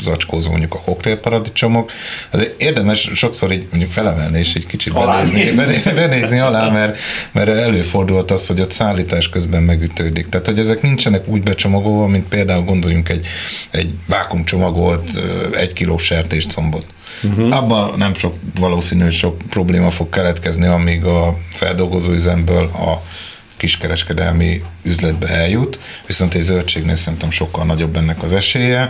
Speaker 4: zacskózó mondjuk a koktélparadicsomok, az érdemes sokszor így mondjuk felemelni és egy kicsit benézni, benézni, benézni alá, mert, mert előfordult az, hogy a szállítás közben megütődik. Tehát, hogy ezek nincsenek úgy becsomagolva, mint például gondoljunk egy, egy vákumcsomagolt egy kiló sertéscombot. Uh-huh. Abban nem sok valószínű, hogy sok probléma fog keletkezni, amíg a feldolgozóüzemből a kiskereskedelmi üzletbe eljut, viszont egy zöldségnél szerintem sokkal nagyobb ennek az esélye.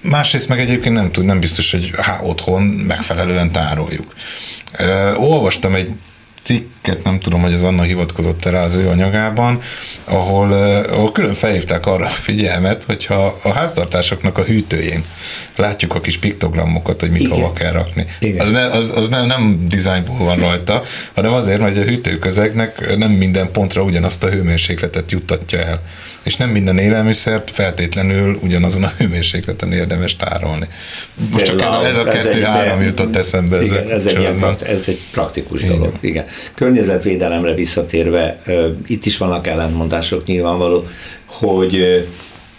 Speaker 4: Másrészt meg egyébként nem tud, nem biztos, hogy há, otthon megfelelően tároljuk. olvastam egy cikket, nem tudom, hogy az Anna hivatkozott erre az ő anyagában, ahol, ahol külön felhívták arra a figyelmet, hogyha a háztartásoknak a hűtőjén látjuk a kis piktogramokat, hogy mit Igen. hova kell rakni. Igen. Az, ne, az, az nem, nem dizájnból van rajta, hanem azért, hogy a hűtőközegnek nem minden pontra ugyanazt a hőmérsékletet juttatja el és nem minden élelmiszert feltétlenül ugyanazon a hőmérsékleten érdemes tárolni. Most csak ez, a, ez a kettő-három jutott eszembe.
Speaker 2: Igen, ez, egy ilyen, ez egy praktikus igen. dolog. Igen. Környezetvédelemre visszatérve, itt is vannak ellentmondások nyilvánvaló, hogy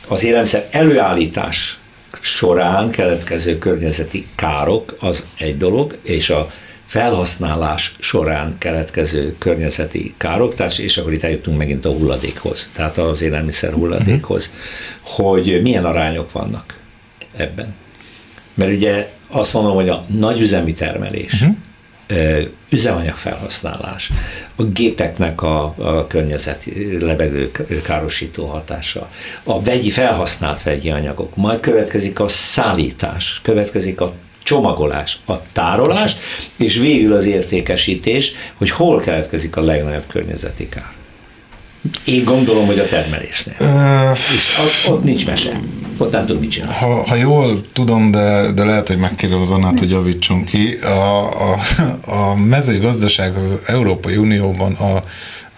Speaker 2: az élelmiszer előállítás során keletkező környezeti károk az egy dolog, és a felhasználás során keletkező környezeti károktás, és akkor itt eljutunk megint a hulladékhoz, tehát az élelmiszer hulladékhoz, uh-huh. hogy milyen arányok vannak ebben. Mert ugye azt mondom, hogy a nagyüzemi termelés, uh-huh. Üzemanyag felhasználás, a gépeknek a, a környezeti lebegő károsító hatása, a vegyi felhasznált vegyi anyagok, majd következik a szállítás, következik a csomagolás, a tárolás, és végül az értékesítés, hogy hol keletkezik a legnagyobb környezeti kár. Én gondolom, hogy a termelésnél. Uh, és ott, ott nincs mese. Ott nem tudom mit csinálni.
Speaker 4: Ha, ha jól tudom, de, de lehet, hogy megkérem az Annát, hogy javítson ki. A, a, a mezőgazdaság az Európai Unióban a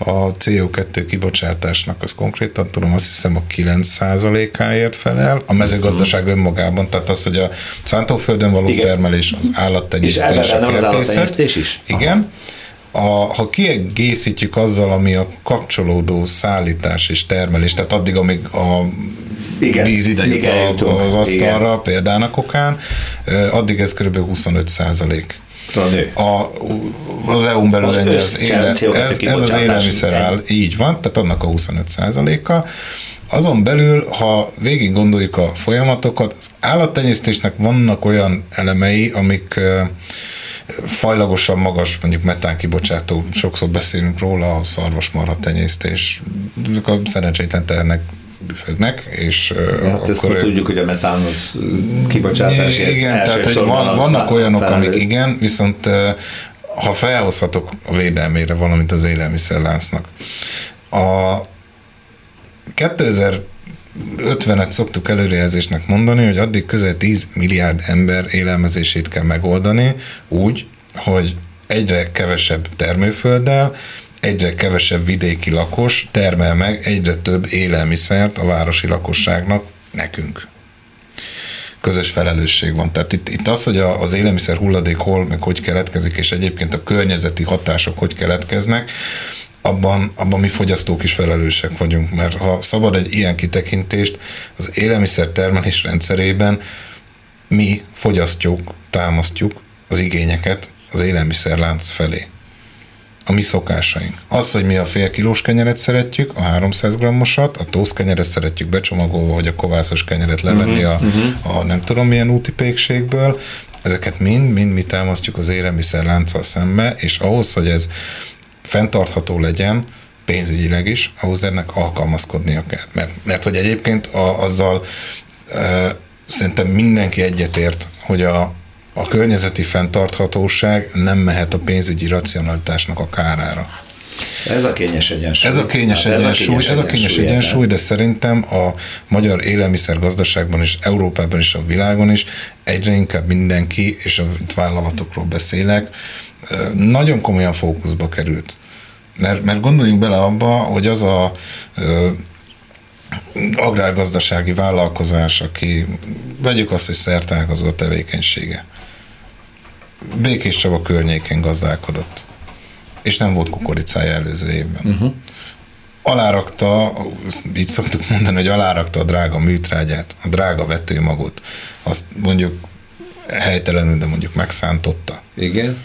Speaker 4: a CO2 kibocsátásnak az konkrétan tudom, azt hiszem a 9%-áért felel, a mezőgazdaság mhm. önmagában, tehát az, hogy a szántóföldön való Igen. termelés, az állattenyésztés,
Speaker 2: És a az állattenyésztés is?
Speaker 4: Igen. A, ha kiegészítjük azzal, ami a kapcsolódó szállítás és termelés, tehát addig, amíg a igen, víz ide jut az asztalra, igen. példának okán, addig ez kb. 25 százalék a, az EU-n belül az, ennyi az éle, ez, ez az élelmiszer áll, így van, tehát annak a 25%-a. Azon belül, ha végig gondoljuk a folyamatokat, az állattenyésztésnek vannak olyan elemei, amik fajlagosan magas, mondjuk metán kibocsátó, sokszor beszélünk róla, a szarvasmarha tenyésztés, a szerencsétlen tehernek büfögnek, és
Speaker 2: ja, hát akkor... Ezt tudjuk, hogy a metán az kibocsátás.
Speaker 4: Igen, tehát hogy van, vannak olyanok, amik igen, viszont ha felhozhatok a védelmére valamit az élelmiszerláncnak. A 2050-et szoktuk előrejelzésnek mondani, hogy addig közel 10 milliárd ember élelmezését kell megoldani úgy, hogy egyre kevesebb termőfölddel, egyre kevesebb vidéki lakos termel meg egyre több élelmiszert a városi lakosságnak, nekünk. Közös felelősség van. Tehát itt, itt az, hogy az élelmiszer hulladék hol, meg hogy keletkezik, és egyébként a környezeti hatások hogy keletkeznek, abban, abban mi fogyasztók is felelősek vagyunk, mert ha szabad egy ilyen kitekintést, az élelmiszer termelés rendszerében mi fogyasztjuk, támasztjuk az igényeket az élelmiszerlánc felé. A mi szokásaink. Az, hogy mi a fél kilós kenyeret szeretjük, a 300 grammosat, a tósz kenyeret szeretjük becsomagolva, vagy a kovászos kenyeret levenni uh-huh, a, uh-huh. a nem tudom milyen úti pékségből, ezeket mind, mind mi támasztjuk az élelmiszerlánccal szembe, és ahhoz, hogy ez fenntartható legyen, pénzügyileg is, ahhoz ennek alkalmazkodnia kell. Mert, mert hogy egyébként a, azzal e, szerintem mindenki egyetért, hogy a, a környezeti fenntarthatóság nem mehet a pénzügyi racionalitásnak a kárára.
Speaker 2: Ez a kényes egyensúly.
Speaker 4: Ez a kényes hát egyensúly, ez a kényes, ez a kényes egyensúly, egyensúly, de szerintem a magyar élelmiszergazdaságban is, Európában is, a világon is egyre inkább mindenki, és a vállalatokról beszélek, nagyon komolyan fókuszba került. Mert, mert gondoljunk bele abba, hogy az a ö, agrárgazdasági vállalkozás, aki vegyük azt, hogy szertágazó a tevékenysége. Békés Csaba környékén gazdálkodott, és nem volt kukoricája előző évben. Uh-huh. Alárakta, így szoktuk mondani, hogy alárakta a drága műtrágyát, a drága vetőmagot, azt mondjuk helytelenül, de mondjuk megszántotta.
Speaker 2: Igen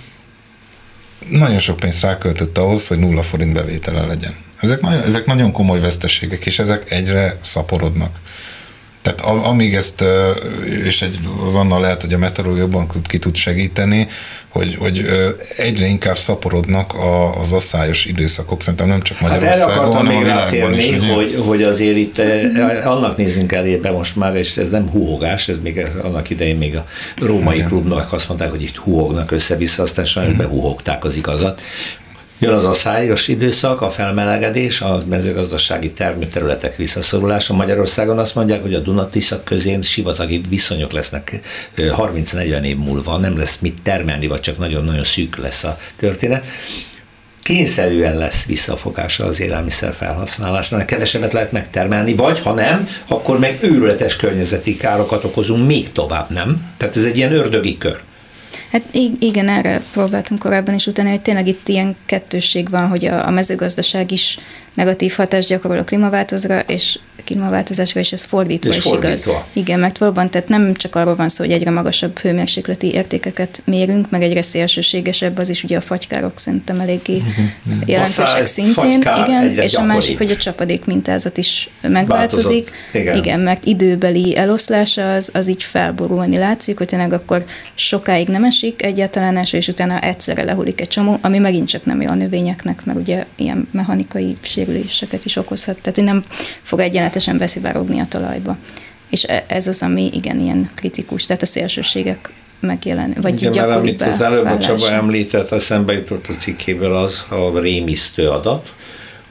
Speaker 4: nagyon sok pénzt ráköltött ahhoz, hogy nulla forint bevétele legyen. Ezek nagyon, ezek nagyon komoly veszteségek, és ezek egyre szaporodnak. Tehát amíg ezt, és egy, az annal lehet, hogy a Meteor jobban ki tud segíteni, hogy, hogy egyre inkább szaporodnak az asszályos időszakok, szerintem nem csak Magyarországon, hát
Speaker 2: hanem még a világban is. Hogy, hogy, hogy azért itt annak nézünk elébe most már, és ez nem huhogás, ez még annak idején még a római Igen. klubnak azt mondták, hogy itt huhognak össze-vissza, aztán sajnos mm. behuhogták az igazat. Jön az a szájos időszak, a felmelegedés, a mezőgazdasági termőterületek visszaszorulása. Magyarországon azt mondják, hogy a Dunatiszak közén sivatagi viszonyok lesznek 30-40 év múlva, nem lesz mit termelni, vagy csak nagyon-nagyon szűk lesz a történet kényszerűen lesz visszafogása az élelmiszer felhasználásnak, kevesebbet lehet megtermelni, vagy ha nem, akkor meg őrületes környezeti károkat okozunk még tovább, nem? Tehát ez egy ilyen ördögi kör.
Speaker 3: Hát igen, erre próbáltam korábban is utána, hogy tényleg itt ilyen kettősség van, hogy a, a mezőgazdaság is negatív hatást gyakorol a klímaváltozásra, és klímaváltozásra, és ez fordítva és is fordítva. igaz. Igen, mert valóban, tehát nem csak arról van szó, hogy egyre magasabb hőmérsékleti értékeket mérünk, meg egyre szélsőségesebb, az is ugye a fagykárok szerintem eléggé mhm. jelentősek szintén. Igen, és gyakoribb. a másik, hogy a csapadék mintázat is megváltozik. Igen. igen, mert időbeli eloszlása az, az így felborulni látszik, hogy tényleg akkor sokáig nem esik egyáltalán eső, és utána egyszerre lehullik egy csomó, ami megint csak nem jó a növényeknek, mert ugye ilyen mechanikai sérüléseket is okozhat, tehát hogy nem fog egyenletesen beszivárogni a talajba. És e, ez az, ami igen ilyen kritikus, tehát a szélsőségek megjelen, vagy Igen, mert amit
Speaker 2: az előbb a Csaba említett, eszembe jutott a cikkéből az a rémisztő adat,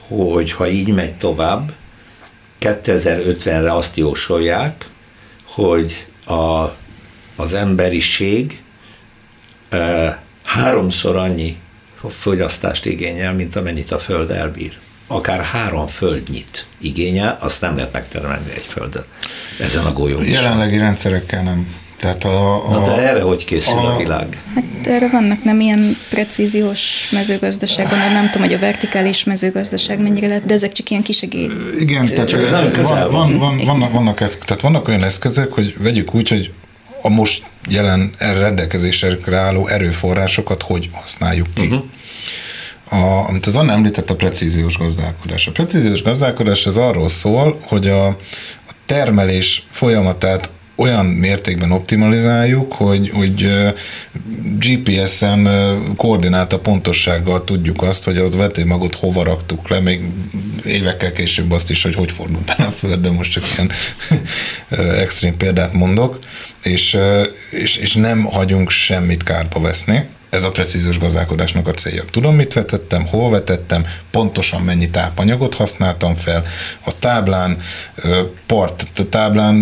Speaker 2: hogy ha így megy tovább, 2050-re azt jósolják, hogy a, az emberiség e, háromszor annyi fogyasztást igényel, mint amennyit a Föld elbír akár három földnyit igényel, azt nem lehet megtermelni egy földet ezen a golyón.
Speaker 4: Jelenlegi rendszerekkel nem. Tehát a,
Speaker 2: a, Na de erre hogy készül a, a világ?
Speaker 3: Hát erre vannak nem ilyen precíziós mezőgazdaság, nem tudom, hogy a vertikális mezőgazdaság mennyire lehet, de ezek csak ilyen kisegély.
Speaker 4: Igen, tehát csak van, van, van, vannak, vannak, eszk, tehát vannak olyan eszközök, hogy vegyük úgy, hogy a most jelen rendelkezésre álló erőforrásokat hogy használjuk ki. Uh-huh a, amit az Anna említett, a precíziós gazdálkodás. A precíziós gazdálkodás az arról szól, hogy a, a termelés folyamatát olyan mértékben optimalizáljuk, hogy, hogy GPS-en koordináta pontossággal tudjuk azt, hogy az vetőmagot hova raktuk le, még évekkel később azt is, hogy hogy fordult bele a földbe, most csak ilyen extrém példát mondok, és, és, és nem hagyunk semmit kárba veszni, ez a precízus gazdálkodásnak a célja. Tudom, mit vetettem, hol vetettem, pontosan mennyi tápanyagot használtam fel, a táblán, part a táblán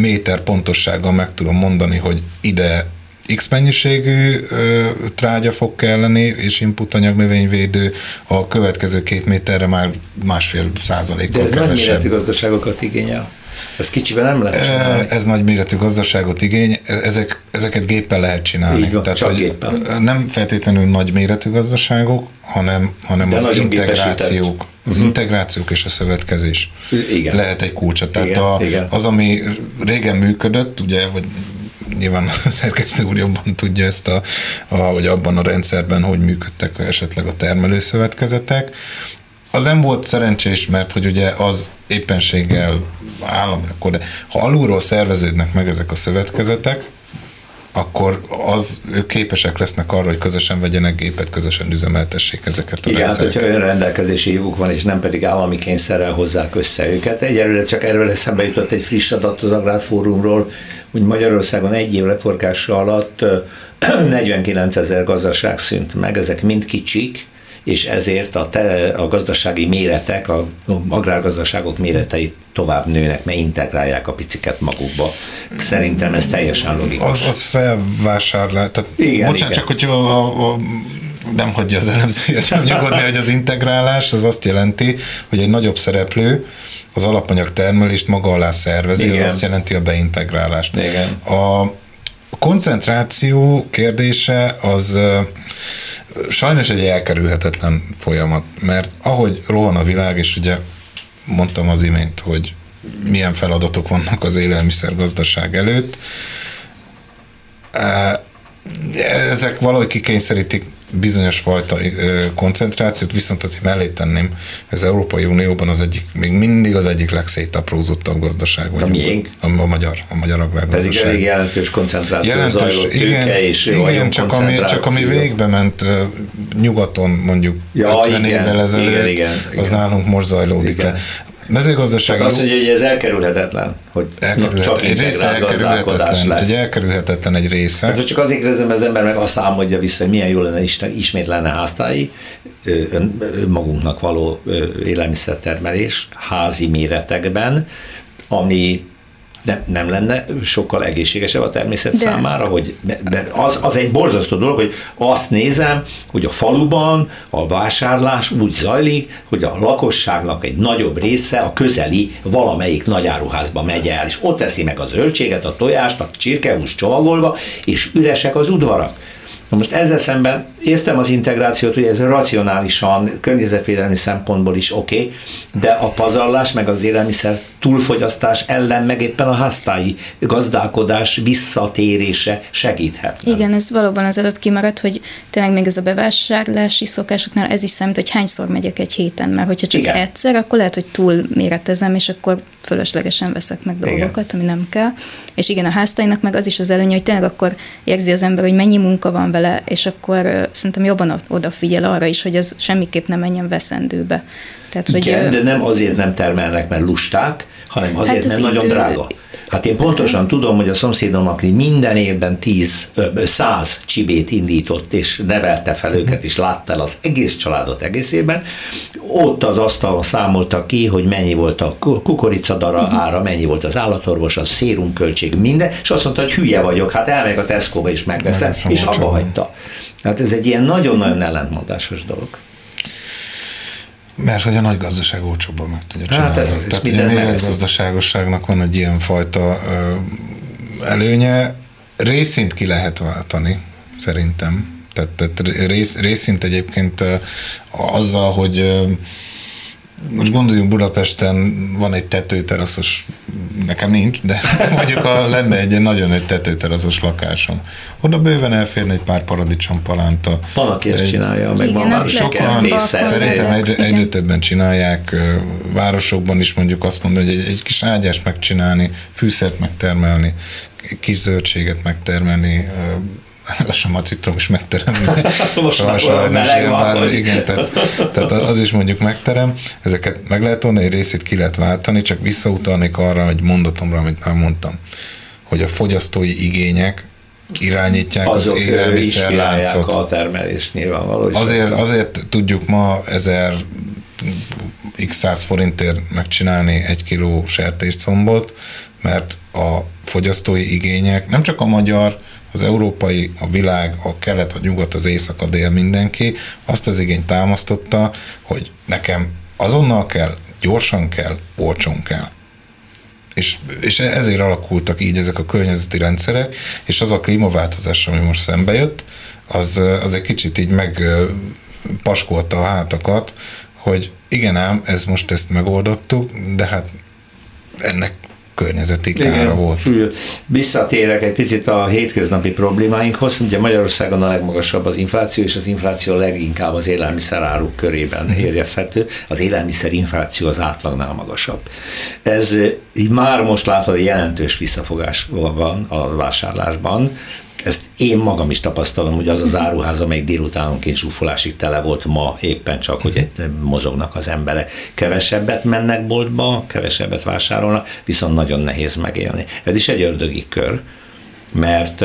Speaker 4: méter pontossággal meg tudom mondani, hogy ide X mennyiségű ö, trágya fog kelleni, és input anyag növényvédő, a következő két méterre már másfél százalékkal
Speaker 2: De ez
Speaker 4: kevesebb.
Speaker 2: nagy méretű gazdaságokat igényel. Ez kicsiben nem lehet csinálni.
Speaker 4: Ez nagy méretű gazdaságot igény, ezek, ezeket géppel lehet csinálni.
Speaker 2: Így van,
Speaker 4: Tehát,
Speaker 2: csak
Speaker 4: hogy
Speaker 2: géppel.
Speaker 4: Nem feltétlenül nagy méretű gazdaságok, hanem, hanem
Speaker 2: De
Speaker 4: az integrációk. Az uh-huh. integrációk és a szövetkezés
Speaker 2: Igen.
Speaker 4: lehet egy kulcsa. Tehát
Speaker 2: Igen,
Speaker 4: a,
Speaker 2: igen.
Speaker 4: az, ami régen működött, ugye, vagy nyilván a szerkesztő úr jobban tudja ezt, a, a, hogy abban a rendszerben, hogy működtek esetleg a termelőszövetkezetek, az nem volt szerencsés, mert hogy ugye az éppenséggel állam, akkor de ha alulról szerveződnek meg ezek a szövetkezetek, akkor az, ők képesek lesznek arra, hogy közösen vegyenek gépet, közösen üzemeltessék ezeket a
Speaker 2: Igen, hát
Speaker 4: rendszereket.
Speaker 2: hogyha önrendelkezési joguk van, és nem pedig állami kényszerrel hozzák össze őket. Egyelőre csak erről eszembe jutott egy friss adat az Agrárfórumról, hogy Magyarországon egy év leforgása alatt ö, 49 ezer gazdaság szűnt meg, ezek mind kicsik, és ezért a, te, a gazdasági méretek, a agrárgazdaságok méretei tovább nőnek, mert integrálják a piciket magukba. Szerintem ez teljesen logikus.
Speaker 4: Az, az felvásárlás, tehát
Speaker 2: Igen,
Speaker 4: bocsánat,
Speaker 2: igen.
Speaker 4: csak hogy a, a, a, nem hagyja az elemzője sem nyugodni, hogy az integrálás az azt jelenti, hogy egy nagyobb szereplő az alapanyag termelést maga alá szervezi,
Speaker 2: Igen.
Speaker 4: az azt jelenti a beintegrálást.
Speaker 2: Igen.
Speaker 4: A koncentráció kérdése az sajnos egy elkerülhetetlen folyamat, mert ahogy rohan a világ, és ugye mondtam az imént, hogy milyen feladatok vannak az élelmiszergazdaság előtt, ezek valahogy kikényszerítik bizonyos fajta koncentrációt, viszont azért mellé tenném, az Európai Unióban az egyik, még mindig az egyik legszétaprózottabb gazdaság vagyunk.
Speaker 2: miénk?
Speaker 4: A, a magyar, a magyar
Speaker 2: Pedig
Speaker 4: agrárgazdaság.
Speaker 2: elég jelentős koncentráció
Speaker 4: Jelentős,
Speaker 2: zajlott
Speaker 4: igen,
Speaker 2: és
Speaker 4: igen csak, ami, csak ami végbe ment nyugaton mondjuk
Speaker 2: Ja,
Speaker 4: 50
Speaker 2: igen,
Speaker 4: évvel ezelőtt,
Speaker 2: igen, igen,
Speaker 4: az
Speaker 2: igen.
Speaker 4: nálunk most zajlódik
Speaker 2: Igen.
Speaker 4: le. Mezőgazdasági
Speaker 2: Tehát azt mondja, hogy ez elkerülhetetlen, hogy
Speaker 4: elkerülhetetlen,
Speaker 2: csak
Speaker 4: egy része elkerülhetetlen,
Speaker 2: lesz.
Speaker 4: egy elkerülhetetlen egy része.
Speaker 2: Hát csak azért kérdezem, az ember meg azt álmodja vissza, hogy milyen jó lenne Isten, ismét lenne ö, magunknak való élelmiszertermelés házi méretekben, ami nem, nem lenne sokkal egészségesebb a természet
Speaker 3: De.
Speaker 2: de. számára, hogy de, de az, az egy borzasztó dolog, hogy azt nézem, hogy a faluban a vásárlás úgy zajlik, hogy a lakosságnak egy nagyobb része a közeli valamelyik nagyáruházba megy el, és ott veszi meg a zöldséget, a tojást, a csirkehús csomagolva, és üresek az udvarak. Na most ezzel szemben értem az integrációt, hogy ez racionálisan, környezetvédelmi szempontból is oké, okay, de a pazarlás meg az élelmiszer túlfogyasztás ellen meg éppen a háztáji gazdálkodás visszatérése segíthet.
Speaker 3: Igen, ez valóban az előbb kimaradt, hogy tényleg még ez a bevásárlási szokásoknál ez is számít, hogy hányszor megyek egy héten, mert hogyha csak
Speaker 2: Igen.
Speaker 3: Igen. egyszer, akkor lehet, hogy túl méretezem, és akkor fölöslegesen veszek meg
Speaker 2: Igen.
Speaker 3: dolgokat, ami nem kell. És igen, a háztáinak meg az is az előnye, hogy tényleg akkor érzi az ember, hogy mennyi munka van vele, és akkor szerintem jobban odafigyel arra is, hogy ez semmiképp nem menjen veszendőbe. Tehát,
Speaker 2: Igen,
Speaker 3: hogy,
Speaker 2: de nem azért nem termelnek, mert lusták, hanem azért,
Speaker 3: Hát az
Speaker 2: mert nagyon
Speaker 3: idő-
Speaker 2: drága. Hát én pontosan tudom, hogy a szomszédom, aki minden évben 10, ö, ö, 100 csibét indított, és nevelte fel őket, és látta el az egész családot egész évben, ott az asztalon számolta ki, hogy mennyi volt a ku- kukoricadara ára, mennyi volt az állatorvos, a szérumköltség, minden, és azt mondta, hogy hülye vagyok, hát elmegyek a Tesco-ba és megveszem, és abba hagyta. Hát ez egy ilyen nagyon-nagyon ellentmondásos dolog.
Speaker 4: Mert hogy a nagy gazdaság olcsóbban meg tudja csinálni.
Speaker 2: Hát ez az,
Speaker 4: Tehát ugye a méretgazdaságosságnak van egy ilyen fajta ö, előnye. Részint ki lehet váltani, szerintem. Tehát, tehát rész, részint egyébként ö, azzal, hogy ö, most gondoljunk Budapesten, van egy tetőteraszos, nekem nincs, de mondjuk a, lenne egy nagyon nagy tetőteraszos lakásom. Oda bőven elférne egy pár paradicsom palánta.
Speaker 2: Van, aki ezt csinálja, meg van már
Speaker 4: Sokan, szerintem egyre,
Speaker 3: Igen.
Speaker 4: egyre többen csinálják, városokban is mondjuk azt mondani, hogy egy, egy kis ágyást megcsinálni, fűszert megtermelni, kis zöldséget megtermelni, lassan a citrom is megterem.
Speaker 2: Most már meleg van, hogy-
Speaker 4: igen, tehát, tehát az is mondjuk megterem. Ezeket meg lehet volna, egy részét ki lehet váltani, csak visszautalnék arra, hogy mondatomra, amit már mondtam, hogy a fogyasztói igények irányítják
Speaker 2: Azok
Speaker 4: az élelmiszerláncot.
Speaker 2: a termelést nyilvánvaló.
Speaker 4: Azért,
Speaker 2: akkor-
Speaker 4: azért tudjuk ma ezer x száz forintért megcsinálni egy kiló sertéscombot, mert a fogyasztói igények, nem csak a magyar, az európai, a világ, a kelet, a nyugat, az éjszak, a dél, mindenki azt az igényt támasztotta, hogy nekem azonnal kell, gyorsan kell, olcsón kell. És, és ezért alakultak így ezek a környezeti rendszerek, és az a klímaváltozás, ami most szembe jött, az, az egy kicsit így meg ö, paskolta a hátakat, hogy igen ám, ez most ezt megoldottuk, de hát ennek környezeti kára volt.
Speaker 2: súlyos. Visszatérek egy picit a hétköznapi problémáinkhoz. Ugye Magyarországon a legmagasabb az infláció, és az infláció leginkább az élelmiszeráruk körében
Speaker 4: Mhm.
Speaker 2: érezhető. Az élelmiszer infláció az átlagnál magasabb. Ez eh, így már most látható, jelentős visszafogás van a vásárlásban. Ezt én magam is tapasztalom, hogy az az áruház, amelyik délutánonként zsúfolásig tele volt ma éppen csak, hogy mozognak az emberek. Kevesebbet mennek boltba, kevesebbet vásárolnak, viszont nagyon nehéz megélni. Ez is egy ördögi kör, mert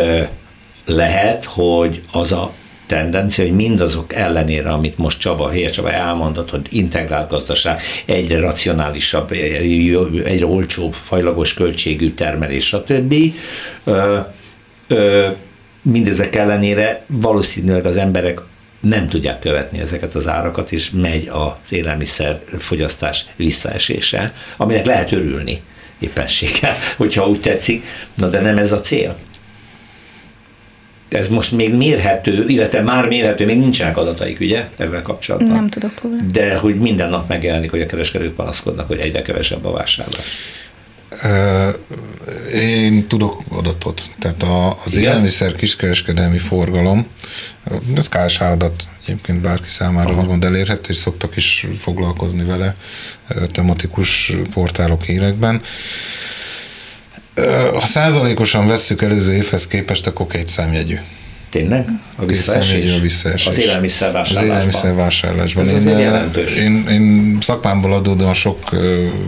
Speaker 2: lehet, hogy az a tendencia, hogy mindazok ellenére, amit most Csaba, Hér Csaba elmondott, hogy integrált gazdaság, egyre racionálisabb, egyre olcsóbb, fajlagos költségű termelés, stb. Ö, ö, mindezek ellenére valószínűleg az emberek nem tudják követni ezeket az árakat, és megy az élelmiszer fogyasztás visszaesése, aminek lehet örülni éppenséggel, hogyha úgy tetszik, na de nem ez a cél. Ez most még mérhető, illetve már mérhető, még nincsenek adataik, ugye, ebben kapcsolatban.
Speaker 3: Nem tudok róla.
Speaker 2: De hogy minden nap megjelenik, hogy a kereskedők panaszkodnak, hogy egyre kevesebb a vásárlás.
Speaker 4: Én tudok adatot. Tehát a, az
Speaker 2: Igen?
Speaker 4: élelmiszer kiskereskedelmi forgalom, ez KSH adat egyébként bárki számára
Speaker 2: Aha.
Speaker 4: úgymond elérhető, és szoktak is foglalkozni vele tematikus portálok hírekben. Ha százalékosan vesszük előző évhez képest, akkor két számjegyű.
Speaker 2: Tényleg? A
Speaker 4: Visszaesés. A visszaesés.
Speaker 2: Az élelmiszer
Speaker 4: Az
Speaker 2: vásárlásban.
Speaker 4: élelmiszer vásárlásban.
Speaker 2: Ez
Speaker 4: én,
Speaker 2: jelentős.
Speaker 4: én, én szakmámból adódóan sok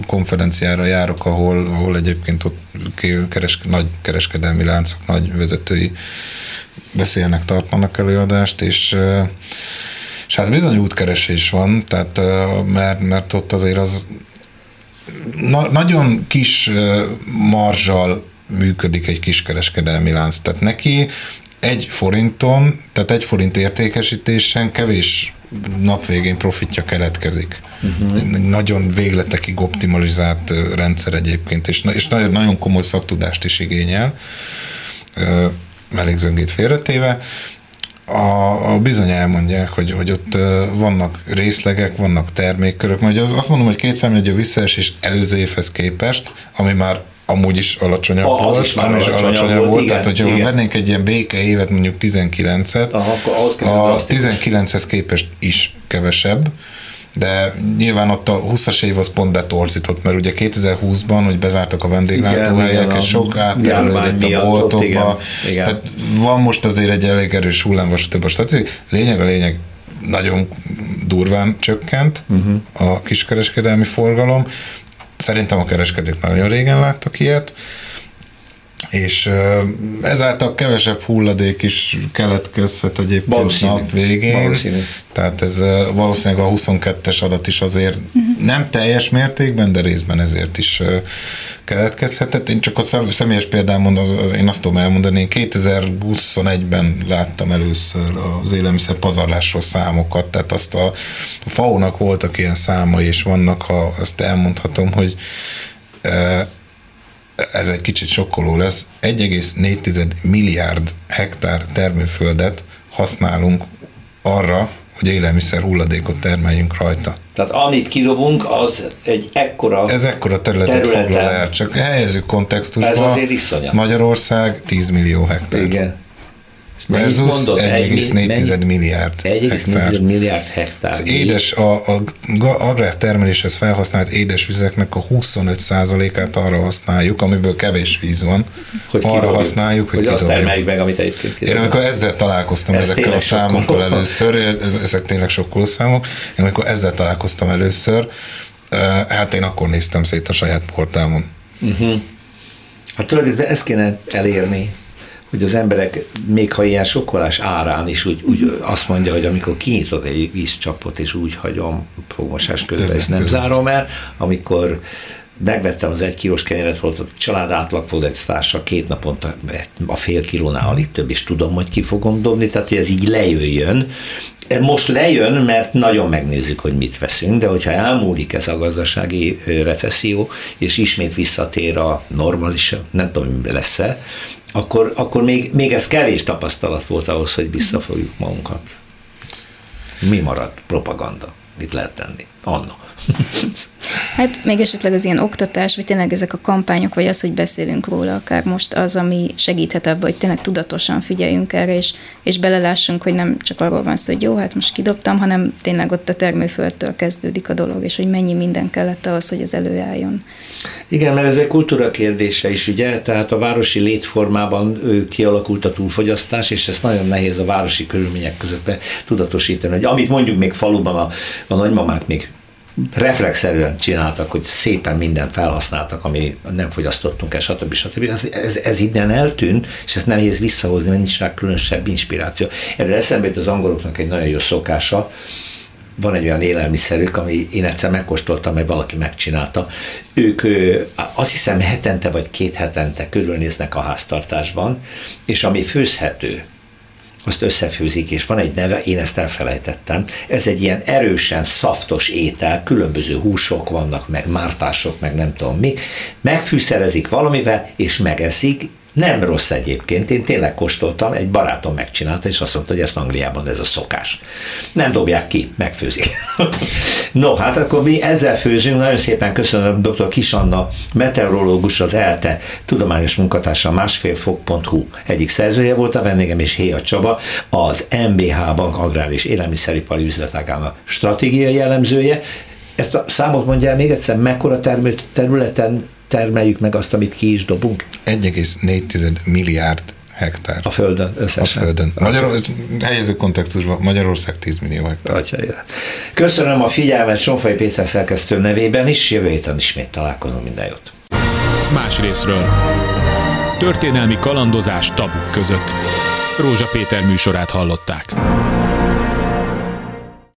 Speaker 4: konferenciára járok, ahol, ahol egyébként ott keres, nagy kereskedelmi láncok, nagy vezetői beszélnek, tartanak előadást, és és hát bizony útkeresés van, tehát mert, mert ott azért az na, nagyon kis marzsal működik egy kiskereskedelmi lánc. Tehát neki egy forinton, tehát egy forint értékesítésen kevés nap végén profitja keletkezik. Uh-huh. Nagyon végletekig optimalizált rendszer egyébként, és, és nagyon, nagyon komoly szaktudást is igényel, ö, mellékzöngét félretéve. A, a bizony elmondják, hogy, hogy ott vannak részlegek, vannak termékkörök, mert az, azt mondom, hogy két számjegyű visszaesés előző évhez képest, ami már amúgy is alacsonyabb
Speaker 2: Az
Speaker 4: volt,
Speaker 2: is már
Speaker 4: ami is
Speaker 2: alacsonyabb
Speaker 4: alacsonyabb
Speaker 2: volt,
Speaker 4: volt,
Speaker 2: igen,
Speaker 4: tehát hogyha
Speaker 2: igen.
Speaker 4: vennénk egy ilyen béke évet, mondjuk 19-et,
Speaker 2: Aha, akkor képest
Speaker 4: a
Speaker 2: drasztikus.
Speaker 4: 19-hez képest is kevesebb, de nyilván ott a 20-as év az pont betorzított, mert ugye 2020-ban, hogy bezártak a vendéglátóhelyek, és sok
Speaker 2: járvány
Speaker 4: átterelődött a boltokba.
Speaker 2: igen, igen.
Speaker 4: Tehát van most azért egy elég erős hullámvasútabb a statisztika. Lényeg a lényeg, nagyon durván csökkent uh-huh. a kiskereskedelmi forgalom. Szerintem a kereskedők már nagyon régen láttak ilyet, és ezáltal kevesebb hulladék is keletkezhet egyébként
Speaker 2: Valószínű.
Speaker 4: nap végén.
Speaker 2: Valószínű.
Speaker 4: Tehát ez valószínűleg a 22-es adat is azért uh-huh. nem teljes mértékben, de részben ezért is keletkezhetett. Én csak a szem- személyes példám mondom, az, az, én azt tudom elmondani, én 2021-ben láttam először az élelmiszer pazarlásról számokat, tehát azt a, a FAO-nak voltak ilyen számai, és vannak, ha azt elmondhatom, hogy ez egy kicsit sokkoló lesz, 1,4 milliárd hektár termőföldet használunk arra, hogy élelmiszer hulladékot termeljünk rajta.
Speaker 2: Tehát amit kidobunk, az egy ekkora
Speaker 4: Ez ekkora területet területen. foglal el, csak helyezzük kontextusba. Ez
Speaker 2: azért iszonyat.
Speaker 4: Magyarország 10 millió hektár.
Speaker 2: Igen.
Speaker 4: Versus 1,4 milliárd
Speaker 2: 1,4 milliárd hektár. Az
Speaker 4: édes, a, a agrártermeléshez felhasznált édesvizeknek a 25%-át arra használjuk, amiből kevés víz van. Hogy arra kidobjuk. használjuk,
Speaker 2: hogy, hogy azt termeljük meg, amit egyébként
Speaker 4: kidobjuk. Én amikor ezzel találkoztam Ez ezekkel a számokkal először, ezek tényleg sokkoló számok, én amikor ezzel találkoztam először, hát én akkor néztem szét a saját portámon. Uh-huh.
Speaker 2: Hát tulajdonképpen ezt kéne elérni, hogy az emberek, még ha ilyen sokkolás árán is úgy, úgy azt mondja, hogy amikor kinyitok egy vízcsapot, és úgy hagyom fogmosás közben, ezt nem zárom el, amikor megvettem az egy kilós kenyeret, volt a család átlag társa, két naponta a fél kilónál alig több, és tudom, hogy ki fogom dobni, tehát hogy ez így lejöjjön. Most lejön, mert nagyon megnézzük, hogy mit veszünk, de hogyha elmúlik ez a gazdasági recesszió, és ismét visszatér a normális, nem tudom, mi lesz-e, akkor, akkor még, még ez kevés tapasztalat volt ahhoz, hogy visszafogjuk magunkat. Mi maradt? Propaganda. Mit lehet tenni? Anna.
Speaker 3: Hát még esetleg az ilyen oktatás, vagy tényleg ezek a kampányok, vagy az, hogy beszélünk róla, akár most az, ami segíthet abban, hogy tényleg tudatosan figyeljünk erre, és, és belelássunk, hogy nem csak arról van szó, hogy jó, hát most kidobtam, hanem tényleg ott a termőföldtől kezdődik a dolog, és hogy mennyi minden kellett ahhoz, hogy ez előálljon.
Speaker 2: Igen, mert ez egy kultúra kérdése is, ugye? Tehát a városi létformában kialakult a túlfogyasztás, és ez nagyon nehéz a városi körülmények között tudatosítani, hogy amit mondjuk még faluban a, a nagymamák még reflexzerűen csináltak, hogy szépen mindent felhasználtak, ami nem fogyasztottunk el, stb. stb. Ez, ez, ez innen eltűnt, és ezt nehéz visszahozni, mert nincs rá különösebb inspiráció. Erre eszembe jut az angoloknak egy nagyon jó szokása, van egy olyan élelmiszerük, ami én egyszer megkóstoltam, mert valaki megcsinálta. Ők azt hiszem hetente vagy két hetente körülnéznek a háztartásban, és ami főzhető, azt összefőzik, és van egy neve, én ezt elfelejtettem. Ez egy ilyen erősen szaftos étel, különböző húsok vannak, meg mártások, meg nem tudom mi. Megfűszerezik valamivel, és megeszik, nem rossz egyébként, én tényleg kóstoltam, egy barátom megcsinálta, és azt mondta, hogy ezt Angliában ez a szokás. Nem dobják ki, megfőzik. no, hát akkor mi ezzel főzünk, nagyon szépen köszönöm dr. Kisanna, meteorológus, az ELTE tudományos munkatársa, másfélfok.hu egyik szerzője volt a vendégem, és Héja Csaba, az MBH Bank Agrár és Élelmiszeripari Üzletágának stratégiai jellemzője. Ezt a számot mondja el még egyszer, mekkora területen termeljük meg azt, amit ki is dobunk?
Speaker 4: 1,4 milliárd hektár.
Speaker 2: A Földön összesen.
Speaker 4: A Földön. Magyar, helyező kontextusban Magyarország 10 millió hektár.
Speaker 2: Atya, Köszönöm a figyelmet Sonfai Péter szerkesztő nevében is, jövő héten ismét találkozom, minden jót.
Speaker 1: Más részről. Történelmi kalandozás tabuk között. Rózsa Péter műsorát hallották.